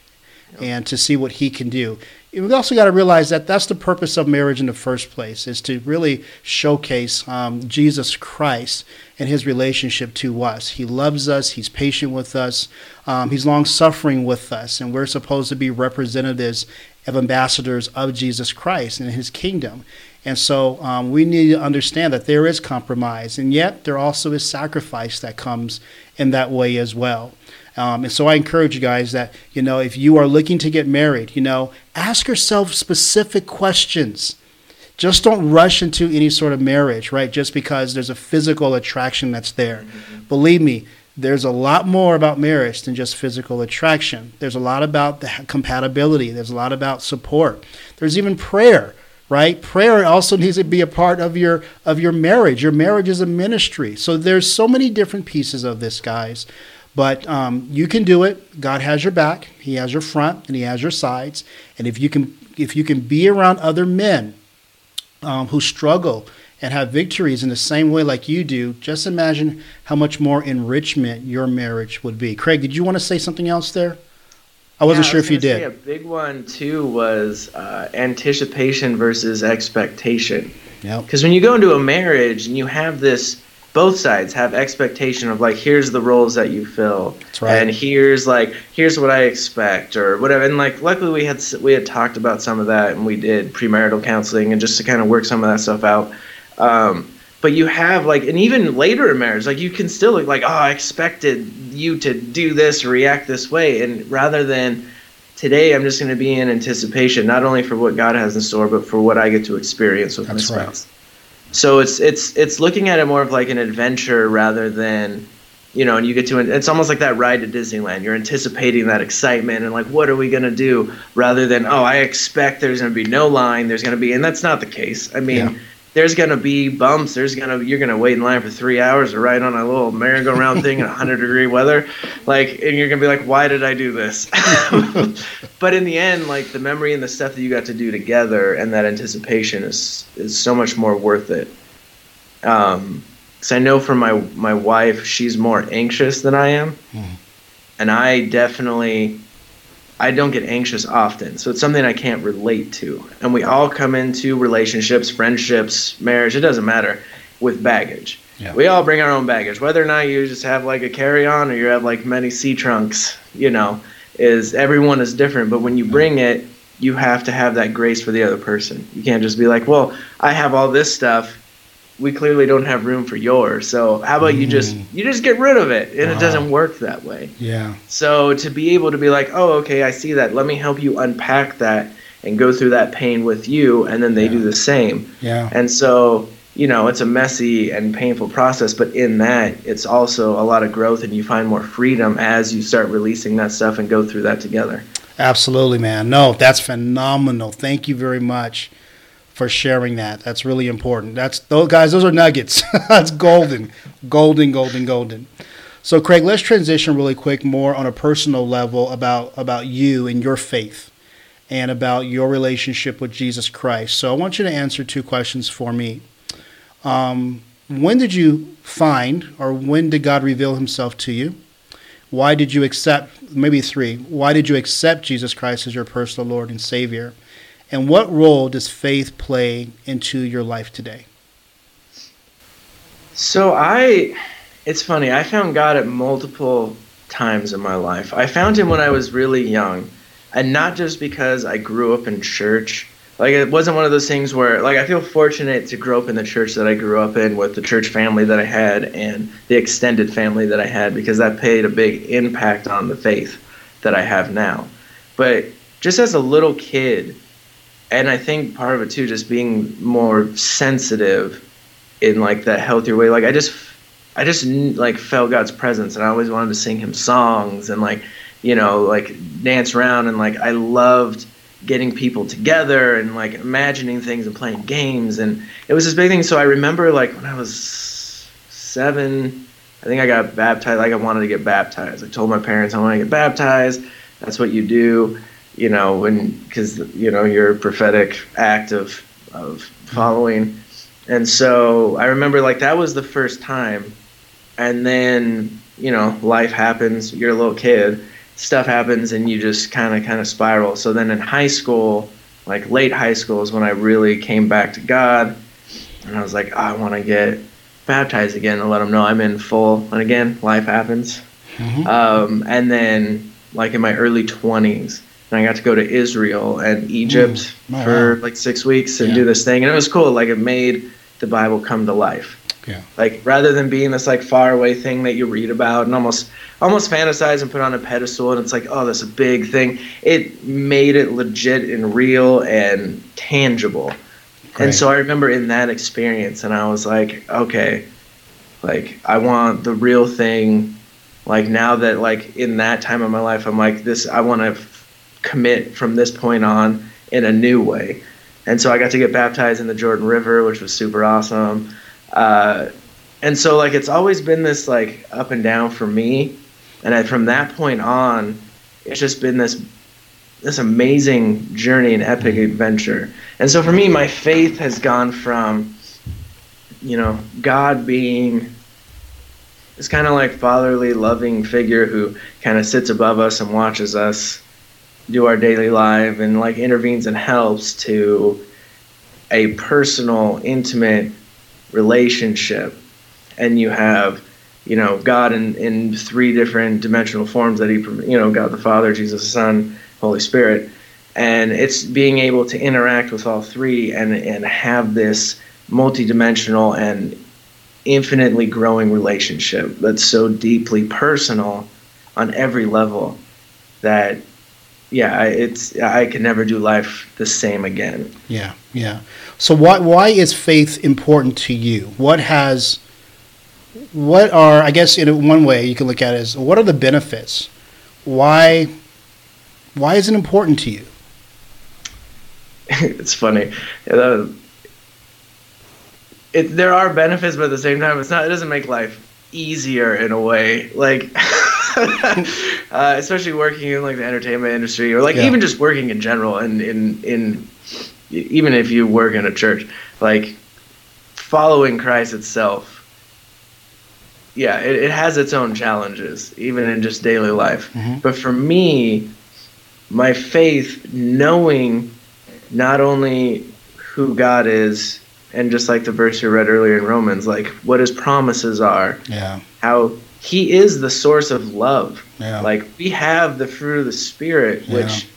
and to see what He can do. We also got to realize that that's the purpose of marriage in the first place, is to really showcase um, Jesus Christ and His relationship to us. He loves us. He's patient with us. Um, he's long suffering with us, and we're supposed to be representatives of ambassadors of Jesus Christ and His kingdom. And so um, we need to understand that there is compromise, and yet there also is sacrifice that comes in that way as well. Um, and so I encourage you guys that, you know, if you are looking to get married, you know, ask yourself specific questions. Just don't rush into any sort of marriage, right? Just because there's a physical attraction that's there. Mm-hmm. Believe me, there's a lot more about marriage than just physical attraction. There's a lot about the compatibility. There's a lot about support. There's even prayer right? Prayer also needs to be a part of your of your marriage. Your marriage is a ministry. So there's so many different pieces of this guys. But um, you can do it. God has your back. He has your front and he has your sides. And if you can if you can be around other men um, who struggle and have victories in the same way like you do just imagine how much more enrichment your marriage would be. Craig did you want to say something else there I wasn't yeah, sure I was if you did. a big one too was uh, anticipation versus expectation. Yeah. Because when you go into a marriage and you have this, both sides have expectation of like, here's the roles that you fill, right. and here's like, here's what I expect or whatever. And like, luckily we had we had talked about some of that and we did premarital counseling and just to kind of work some of that stuff out. Um, but you have like and even later in marriage like you can still look like oh i expected you to do this or react this way and rather than today i'm just going to be in anticipation not only for what god has in store but for what i get to experience with That's my spouse. Right. so it's it's it's looking at it more of like an adventure rather than you know and you get to it's almost like that ride to disneyland. You're anticipating that excitement and like what are we going to do? rather than oh i expect there's going to be no line there's going to be and that's not the case. I mean yeah there's gonna be bumps. There's gonna you're gonna wait in line for three hours to ride on a little merry-go-round thing in 100 degree weather, like, and you're gonna be like, why did I do this? but in the end, like the memory and the stuff that you got to do together and that anticipation is is so much more worth it. Um, because I know for my my wife, she's more anxious than I am, mm. and I definitely I don't get anxious often. So it's something I can't relate to. And we all come into relationships, friendships, marriage, it doesn't matter, with baggage. Yeah. We all bring our own baggage. Whether or not you just have like a carry on or you have like many sea trunks, you know, is everyone is different. But when you bring it, you have to have that grace for the other person. You can't just be like, well, I have all this stuff we clearly don't have room for yours. So how about mm. you just mm. you just get rid of it? And it doesn't work that way. Yeah. So to be able to be like, oh, okay, I see that. Let me help you unpack that and go through that pain with you, and then they yeah. do the same. Yeah. And so you know it's a messy and painful process, but in that it's also a lot of growth, and you find more freedom as you start releasing that stuff and go through that together. Absolutely, man. No, that's phenomenal. Thank you very much for sharing that. That's really important. That's those guys. Those are nuggets. That's golden, golden, golden, golden. So, Craig, let's transition really quick more on a personal level about about you and your faith, and about your relationship with Jesus Christ. So, I want you to answer two questions for me. Um, when did you find or when did God reveal himself to you? Why did you accept, maybe three, why did you accept Jesus Christ as your personal Lord and Savior? And what role does faith play into your life today? So I, it's funny, I found God at multiple times in my life. I found him when I was really young, and not just because I grew up in church. Like it wasn't one of those things where like I feel fortunate to grow up in the church that I grew up in with the church family that I had and the extended family that I had because that paid a big impact on the faith that I have now. But just as a little kid, and I think part of it too, just being more sensitive in like that healthier way. Like I just I just like felt God's presence, and I always wanted to sing Him songs and like, you know, like dance around, and like I loved getting people together and like imagining things and playing games, and it was this big thing. So I remember like when I was seven, I think I got baptized. Like I wanted to get baptized. I told my parents I want to get baptized. That's what you do, you know, when because you know your prophetic act of of following. And so I remember like that was the first time. And then you know life happens you're a little kid stuff happens and you just kind of kind of spiral. So then in high school like late high school is when i really came back to god. And i was like oh, i want to get baptized again and let them know i'm in full. And again life happens. Mm-hmm. um, and then like in my early 20s and i got to go to israel and egypt mm. for like six weeks and yeah. do this thing and it was cool like it made the bible come to life yeah. Like rather than being this like faraway thing that you read about and almost almost fantasize and put on a pedestal and it's like, oh, that's a big thing. It made it legit and real and tangible. Great. And so I remember in that experience and I was like, okay, like I want the real thing. Like now that like in that time of my life I'm like this I want to commit from this point on in a new way. And so I got to get baptized in the Jordan River, which was super awesome. Uh, and so like it's always been this like up and down for me, and I, from that point on, it's just been this this amazing journey and epic adventure. And so for me, my faith has gone from, you know, God being this kind of like fatherly, loving figure who kind of sits above us and watches us do our daily life and like intervenes and helps to a personal, intimate relationship. And you have you know god in, in three different dimensional forms that he you know god the father jesus the son holy spirit. And it's being able to interact with all three and and have this multi-dimensional and infinitely growing relationship that's so deeply personal on every level that yeah, it's I can never do life the same again. Yeah, yeah. So why why is faith important to you? What has what are I guess in one way you can look at it as what are the benefits? Why why is it important to you? it's funny. Uh, it, there are benefits, but at the same time, it's not. It doesn't make life easier in a way. Like uh, especially working in like the entertainment industry or like yeah. even just working in general and in, in even if you work in a church, like following Christ itself. Yeah, it, it has its own challenges, even in just daily life. Mm-hmm. But for me, my faith, knowing not only who God is, and just like the verse you read earlier in Romans, like what his promises are, yeah, how he is the source of love. Yeah. Like we have the fruit of the spirit, which yeah.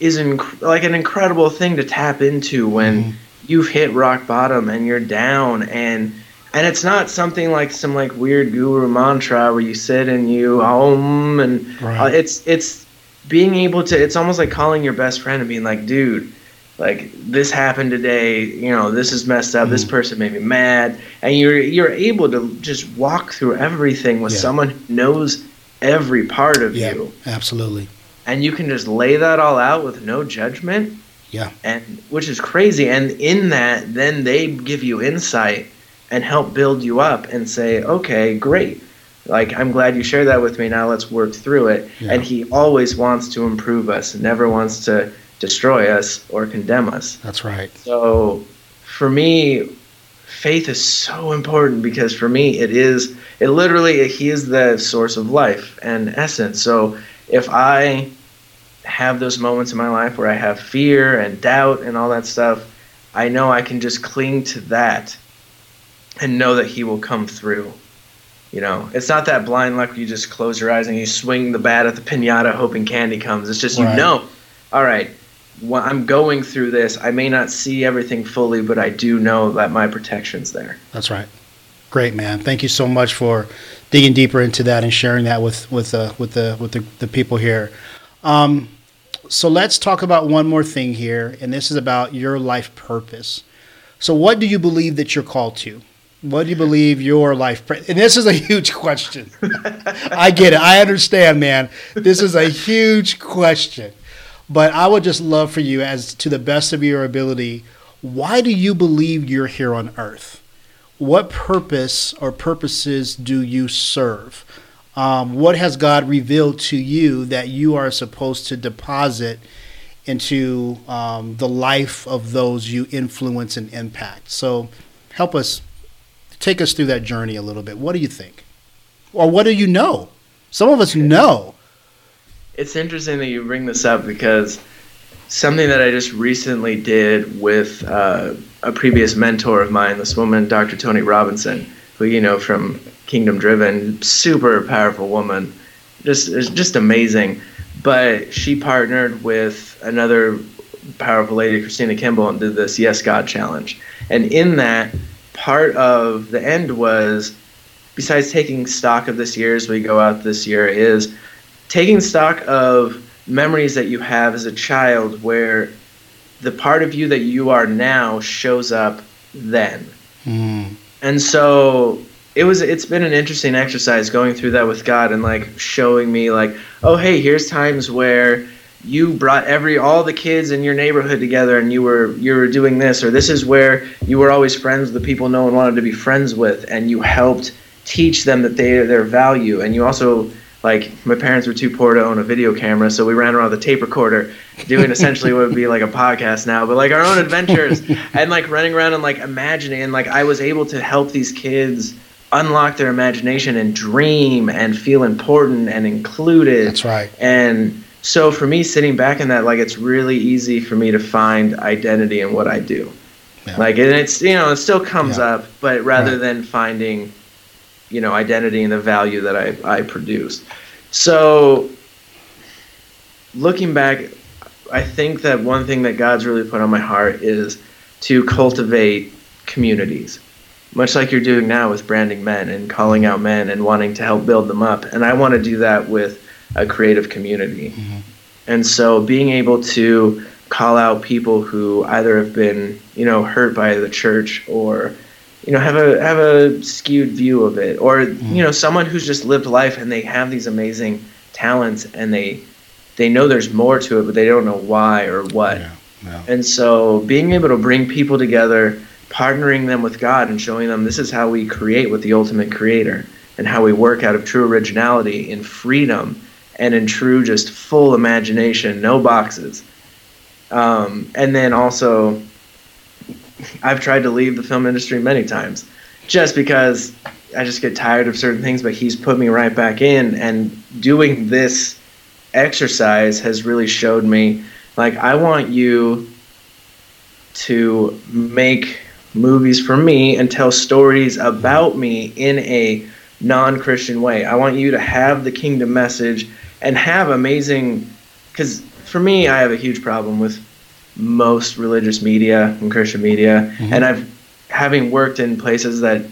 is inc- like an incredible thing to tap into when mm-hmm. you've hit rock bottom and you're down and and it's not something like some like weird guru mantra where you sit and you home and right. uh, it's it's being able to it's almost like calling your best friend and being like dude like this happened today you know this is messed up mm-hmm. this person made me mad. And you're you're able to just walk through everything with yeah. someone who knows every part of yeah, you. absolutely. And you can just lay that all out with no judgment. Yeah. And which is crazy. And in that then they give you insight and help build you up and say okay great. Like i'm glad you shared that with me. Now let's work through it. Yeah. and he always wants to improve us never wants to destroy us or condemn us. That's right. So for me, faith is so important because for me it is it literally he is the source of life and essence. So if i have those moments in my life where i have fear and doubt and all that stuff i know i can just cling to that and know that he will come through. You know it's not that blind luck you just close your eyes and you swing the bat at the piñata hoping candy comes. It's just you know. All right I'm going through this, I may not see everything fully, but I do know that my protection's there. That's right. Great, man. Thank you so much for digging deeper into that and sharing that with with uh, with the with the, the people here. Um, so let's talk about one more thing here, and this is about your life purpose. So, what do you believe that you're called to? What do you believe your life? and this is a huge question. I get it. I understand, man. This is a huge question. But I would just love for you, as to the best of your ability, why do you believe you're here on earth? What purpose or purposes do you serve? Um, what has God revealed to you that you are supposed to deposit into um, the life of those you influence and impact? So, help us take us through that journey a little bit. What do you think? Or what do you know? Some of us know, it's interesting that you bring this up because something that I just recently did with uh, a previous mentor of mine, this woman, Dr. Tony Robinson, who you know from Kingdom Driven, super powerful woman, just just amazing. But she partnered with another powerful lady, Christina Kimball, and did this Yes God challenge. And in that, part of the end was, besides taking stock of this year as we go out this year, is taking stock of memories that you have as a child where the part of you that you are now shows up then. Mm. And so it was it's been an interesting exercise going through that with God and like showing me like, oh hey, here's times where you brought every all the kids in your neighborhood together and you were you were doing this or this is where you were always friends with the people no one wanted to be friends with and you helped teach them that they their value and you also like my parents were too poor to own a video camera, so we ran around with a tape recorder, doing essentially what would be like a podcast now, but like our own adventures and like running around and like imagining. And like I was able to help these kids unlock their imagination and dream and feel important and included. That's right. And so for me, sitting back in that, like it's really easy for me to find identity in what I do. Yeah. Like, and it's you know it still comes yeah. up, but rather right. than finding you know identity and the value that I, I produce. So looking back, I think that one thing that God's really put on my heart is to cultivate communities, much like you're doing now with branding men and calling out men and wanting to help build them up. And I want to do that with a creative community. Mm-hmm. And so being able to call out people who either have been, you know, hurt by the church or you know have a have a skewed view of it or mm. you know someone who's just lived life and they have these amazing talents and they they know there's more to it but they don't know why or what yeah, yeah. and so being able to bring people together partnering them with god and showing them this is how we create with the ultimate creator and how we work out of true originality in freedom and in true just full imagination no boxes um, and then also I've tried to leave the film industry many times just because I just get tired of certain things, but he's put me right back in. And doing this exercise has really showed me like, I want you to make movies for me and tell stories about me in a non Christian way. I want you to have the kingdom message and have amazing, because for me, I have a huge problem with most religious media and Christian media, mm-hmm. and I've having worked in places that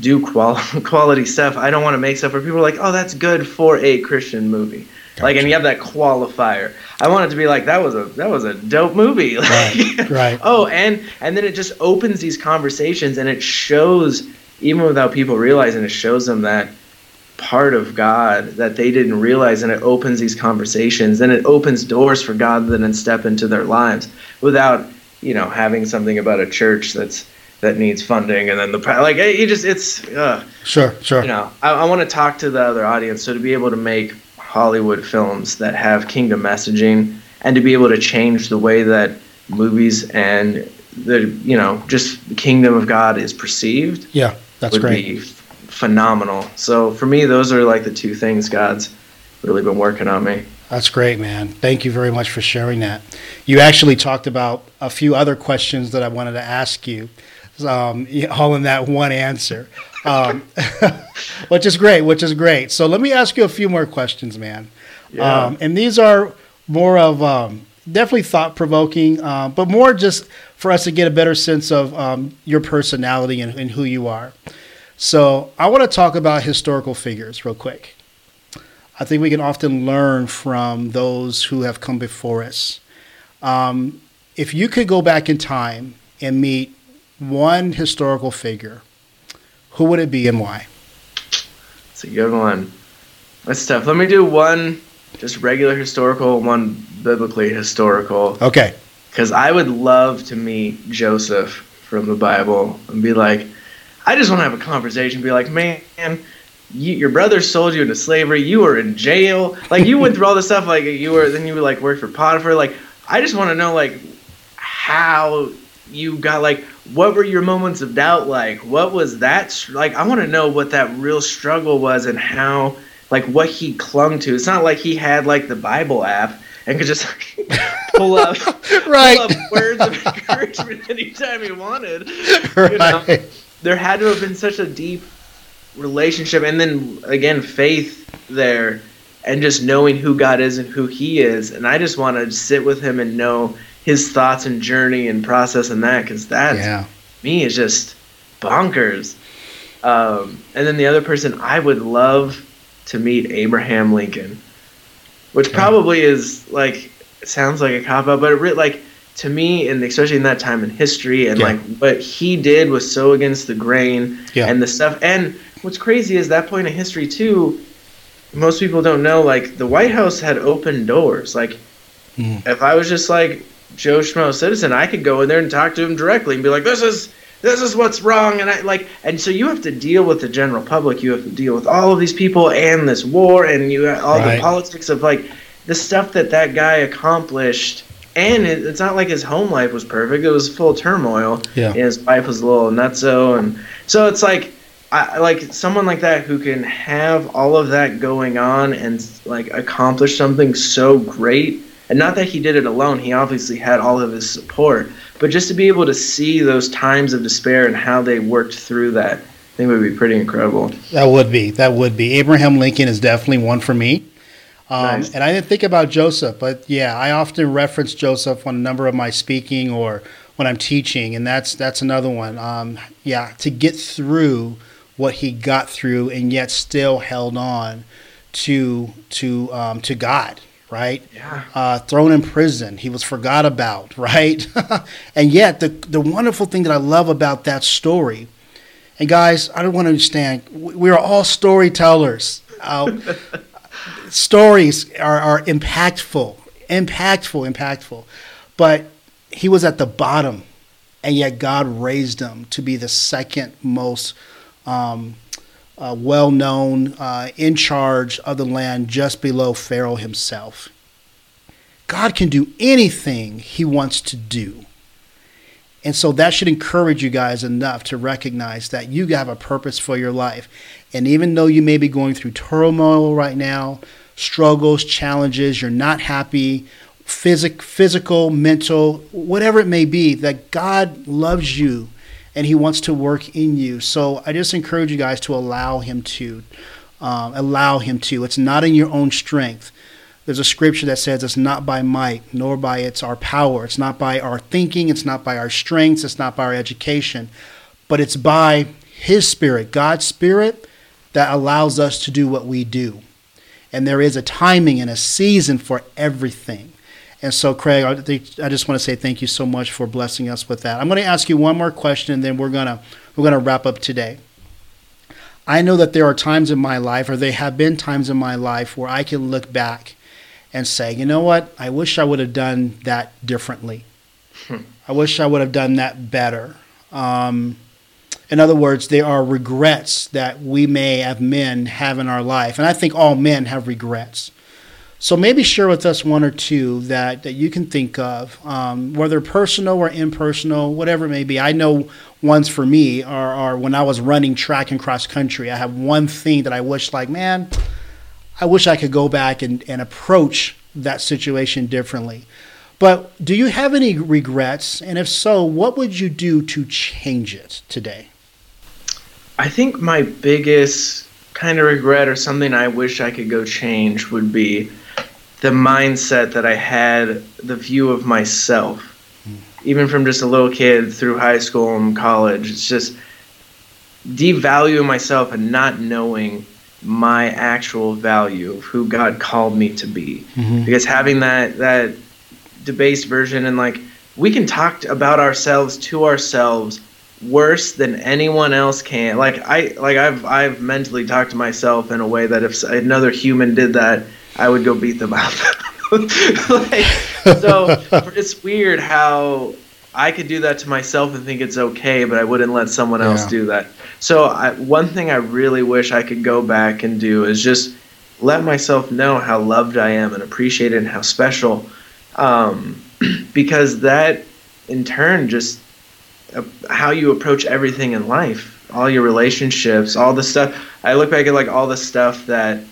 do qual- quality stuff. I don't want to make stuff where people are like, "Oh, that's good for a Christian movie." Gotcha. Like, and you have that qualifier. I want it to be like that was a that was a dope movie. Like, right. right. oh, and and then it just opens these conversations, and it shows even without people realizing, it shows them that part of God that they didn't realize, and it opens these conversations, and it opens doors for God to then step into their lives without you know having something about a church that's that needs funding, and then the like you just it's uh, sure sure you know I, I want to talk to the other audience, so to be able to make Hollywood films that have kingdom messaging and to be able to change the way that movies and the you know just the kingdom of God is perceived. Yeah, that's would great. Phenomenal. So for me, those are like the two things God's really been working on me. That's great, man. Thank you very much for sharing that. You actually talked about a few other questions that I wanted to ask you, um, all in that one answer, um, which is great. Which is great. So let me ask you a few more questions, man. Yeah. Um, and these are more of um, definitely thought provoking, uh, but more just for us to get a better sense of um, your personality and, and who you are. So I want to talk about historical figures real quick. I think we can often learn from those who have come before us. Um, if you could go back in time and meet one historical figure, who would it be and why? It's a good one. That's tough. Let me do one just regular historical, one biblically historical. Okay. Because I would love to meet Joseph from the Bible and be like, I just want to have a conversation. Be like, man, you, your brother sold you into slavery. You were in jail. Like you went through all this stuff. Like you were, then you like worked for Potiphar. Like I just want to know like how you got like what were your moments of doubt like? What was that like? I want to know what that real struggle was and how like what he clung to. It's not like he had like the Bible app and could just pull up, right. pull up words of encouragement anytime he wanted. Right. You know? There had to have been such a deep relationship, and then again, faith there, and just knowing who God is and who He is. And I just want to sit with Him and know His thoughts and journey and process and that, because that Yeah. me is just bonkers. Um, and then the other person I would love to meet Abraham Lincoln, which Okay. probably is like sounds like a cop out, but it re- like to me, and especially in that time in history, and Yeah. like what he did was so against the grain, Yeah. and the stuff. And what's crazy is that point in history too. Most people don't know like the White House had open doors. Like Mm. if I was just like Joe Schmo citizen, I could go in there and talk to him directly and be like, "This is this is what's wrong," and I like, and so you have to deal with the general public. You have to deal with all of these people and this war, and you all Right. the politics of like the stuff that that guy accomplished. And it, it's not like his home life was perfect; it was full of turmoil. Yeah. And his wife was a little nutso, and so it's like. I, like someone like that who can have all of that going on and like accomplish something so great and not that he did it alone he obviously had all of his support but just to be able to see those times of despair and how they worked through that i think would be pretty incredible That would be. That would be. Abraham Lincoln is definitely one for me. Um, Nice. And I didn't think about Joseph, but yeah, I often reference Joseph on a number of my speaking or when I'm teaching, and that's that's another one. Um, yeah, to get through what he got through and yet still held on to to um, to God, right? yeah uh, thrown in prison. He was forgot about, right? and yet, the the wonderful thing that I love about that story, and guys, I don't want to understand. we- are all storytellers. Uh, stories are, are impactful, impactful, impactful. But he was at the bottom, and yet God raised him to be the second most um, uh, well known, uh, in charge of the land just below Pharaoh himself. God can do anything he wants to do. And so that should encourage you guys enough to recognize that you have a purpose for your life. And even though you may be going through turmoil right now, struggles, challenges, you're not happy, physic, physical, mental, whatever it may be, that God loves you and he wants to work in you. So I just encourage you guys to allow him to. Um, allow him to. It's not in your own strength. There's a scripture that says it's not by might, nor by its our power. It's not by our thinking. It's not by our strengths. It's not by our education, but it's by His Spirit, God's Spirit, that allows us to do what we do. And there is a timing and a season for everything. And so, Craig, I, think, I just want to say thank you so much for blessing us with that. I'm going to ask you one more question, and then we're gonna we're gonna wrap up today. I know that there are times in my life, or there have been times in my life, where I can look back and say, you know what? I wish I would have done that differently. I wish I would have done that better. Um, in other words, there are regrets that we may have men have in our life, and I think all men have regrets. So maybe share with us one or two that, that you can think of, um, whether personal or impersonal, whatever it may be. I know ones for me are, are when I was running track and cross country. I have one thing that I wish, like, man, I wish I could go back and, and approach that situation differently. But do you have any regrets? And if so, what would you do to change it today? I think my biggest kind of regret or something I wish I could go change would be the mindset that I had, the view of myself, mm. even from just a little kid through high school and college. It's just devaluing myself and not knowing my actual value of who God called me to be. Mm-hmm. Because having that that debased version and like we can talk about ourselves to ourselves worse than anyone else can. Like I like I've I've mentally talked to myself in a way that if another human did that, I would go beat them up. like, so it's weird how I could do that to myself and think it's okay, but I wouldn't let someone else do that. So I, one thing I really wish I could go back and do is just let myself know how loved I am and appreciated and how special, um, because that in turn just uh, how you approach everything in life, all your relationships, all the stuff. I look back at like all the stuff that,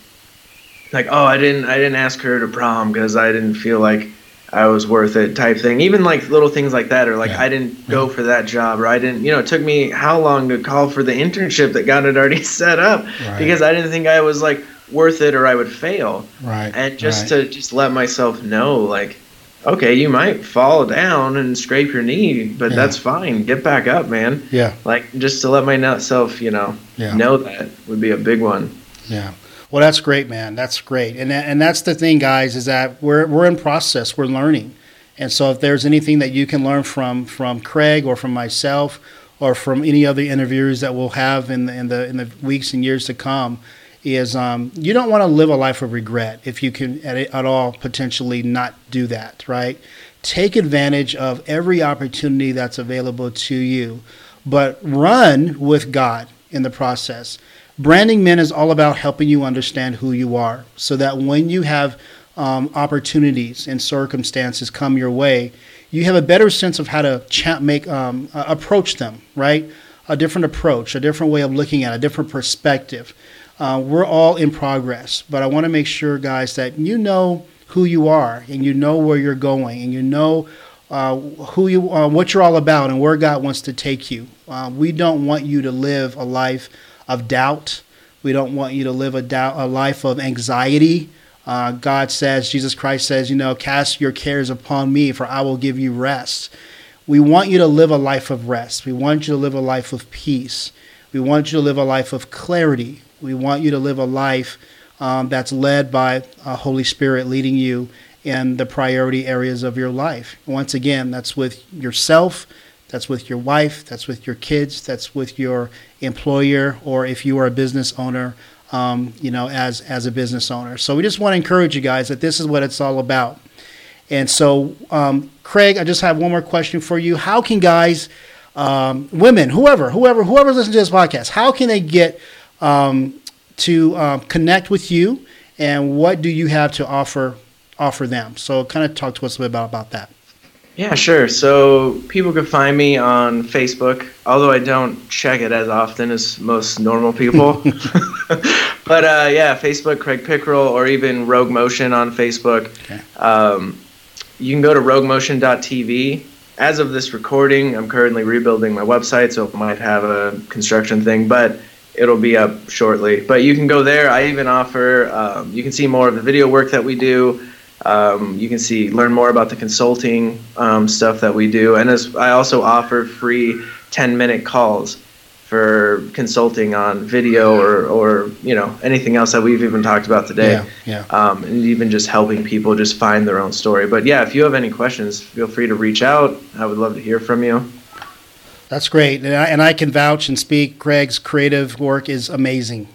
like, oh, I didn't, I didn't ask her to prom because I didn't feel like I was worth it type thing. Even like little things like that, or like yeah. I didn't go for that job, or I didn't, you know, it took me how long to call for the internship that God had already set up right. because I didn't think I was like worth it or I would fail. Right. And just right. to just let myself know, like, okay, you might fall down and scrape your knee, but yeah. that's fine. Get back up, man. Yeah. Like just to let myself, you know, yeah. know that would be a big one. Yeah. Well, that's great, man. That's great. And and that's the thing, guys, is that we're we're in process. We're learning. And so if there's anything that you can learn from from Craig or from myself or from any other interviewers that we'll have in the in the in the weeks and years to come, is um, you don't want to live a life of regret if you can at, at all potentially not do that, right? Take advantage of every opportunity that's available to you, but run with God in the process. Branding Men is all about helping you understand who you are so that when you have um, opportunities and circumstances come your way, you have a better sense of how to make um, uh, approach them, right? A different approach, a different way of looking at, a different perspective. Uh, we're all in progress, but I want to make sure, guys, that you know who you are and you know where you're going and you know uh, who you, uh, what you're all about and where God wants to take you. Uh, we don't want you to live a life of doubt. We don't want you to live a doubt, a life of anxiety. Uh, God says, Jesus Christ says, you know, cast your cares upon me, for I will give you rest. We want you to live a life of rest. We want you to live a life of peace. We want you to live a life of clarity. We want you to live a life um, that's led by a Holy Spirit leading you in the priority areas of your life. Once again, that's with yourself, that's with your wife, that's with your kids, that's with your employer, or if you are a business owner, um, you know, as as a business owner. So we just want to encourage you guys that this is what it's all about. And so, um, Craig, I just have one more question for you. How can guys, um, women, whoever, whoever, whoever listens to this podcast, how can they get um, to um, connect with you, and what do you have to offer offer them? So, kind of talk to us a bit about about that. Yeah, sure. So people can find me on Facebook, although I don't check it as often as most normal people. but uh, yeah, Facebook, Craig Pickrell, or even Rogue Motion on Facebook. Okay. Um, you can go to roguemotion.tv. As of this recording, I'm currently rebuilding my website, so it might have a construction thing. But it'll be up shortly. But you can go there. I even offer. Um, you can see more of the video work that we do. Um, you can see learn more about the consulting um, stuff that we do, and as I also offer free 10 minute calls for consulting on video or, or you know anything else that we've even talked about today. Yeah, yeah. Um, and even just helping people just find their own story. But yeah, if you have any questions, feel free to reach out. I would love to hear from you. That's great, and I, and I can vouch and speak. Greg's creative work is amazing,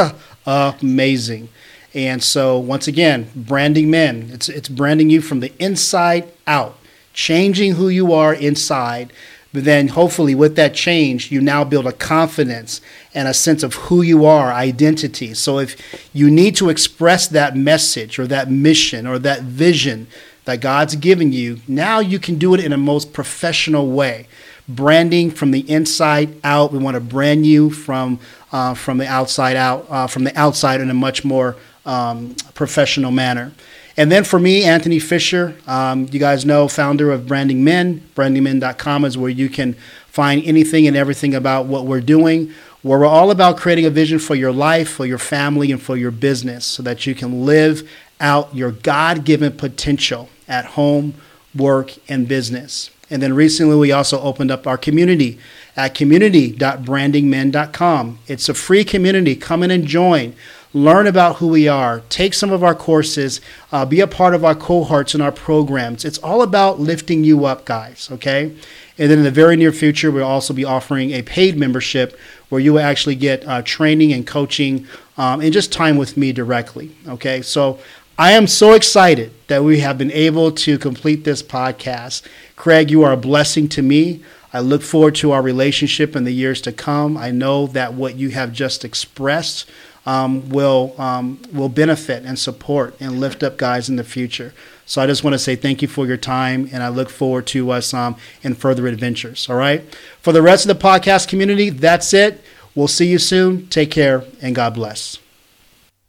amazing. And so, once again, branding men. It's it's branding you from the inside out, changing who you are inside. But then hopefully with that change, you now build a confidence and a sense of who you are, identity. So if you need to express that message or that mission or that vision that God's given you, now you can do it in a most professional way. Branding from the inside out. We want to brand you from uh, from the outside out, uh, from the outside in a much more um, professional manner. And then for me, Anthony Fisher, um, you guys know, founder of Branding Men. BrandingMen.com is where you can find anything and everything about what we're doing. Where we're all about creating a vision for your life, for your family, and for your business so that you can live out your God given potential at home, work, and business. And then recently, we also opened up our community at community.brandingmen.com. It's a free community. Come in and join learn about who we are, take some of our courses, uh, be a part of our cohorts and our programs. It's all about lifting you up, guys, okay? And then in the very near future, we'll also be offering a paid membership where you will actually get uh, training and coaching um, and just time with me directly, okay? So I am so excited that we have been able to complete this podcast. Craig, you are a blessing to me. I look forward to our relationship in the years to come. I know that what you have just expressed um, will um, will benefit and support and lift up guys in the future. So I just want to say thank you for your time, and I look forward to us um, in further adventures. All right. For the rest of the podcast community, that's it. We'll see you soon. Take care, and God bless.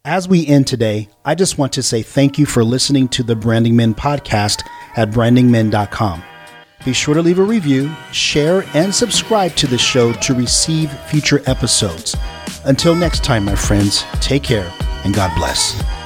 As we end today, I just want to say thank you for listening to the Branding Men podcast at brandingmen.com. Be sure to leave a review, share, and subscribe to the show to receive future episodes. Until next time, my friends, take care and God bless.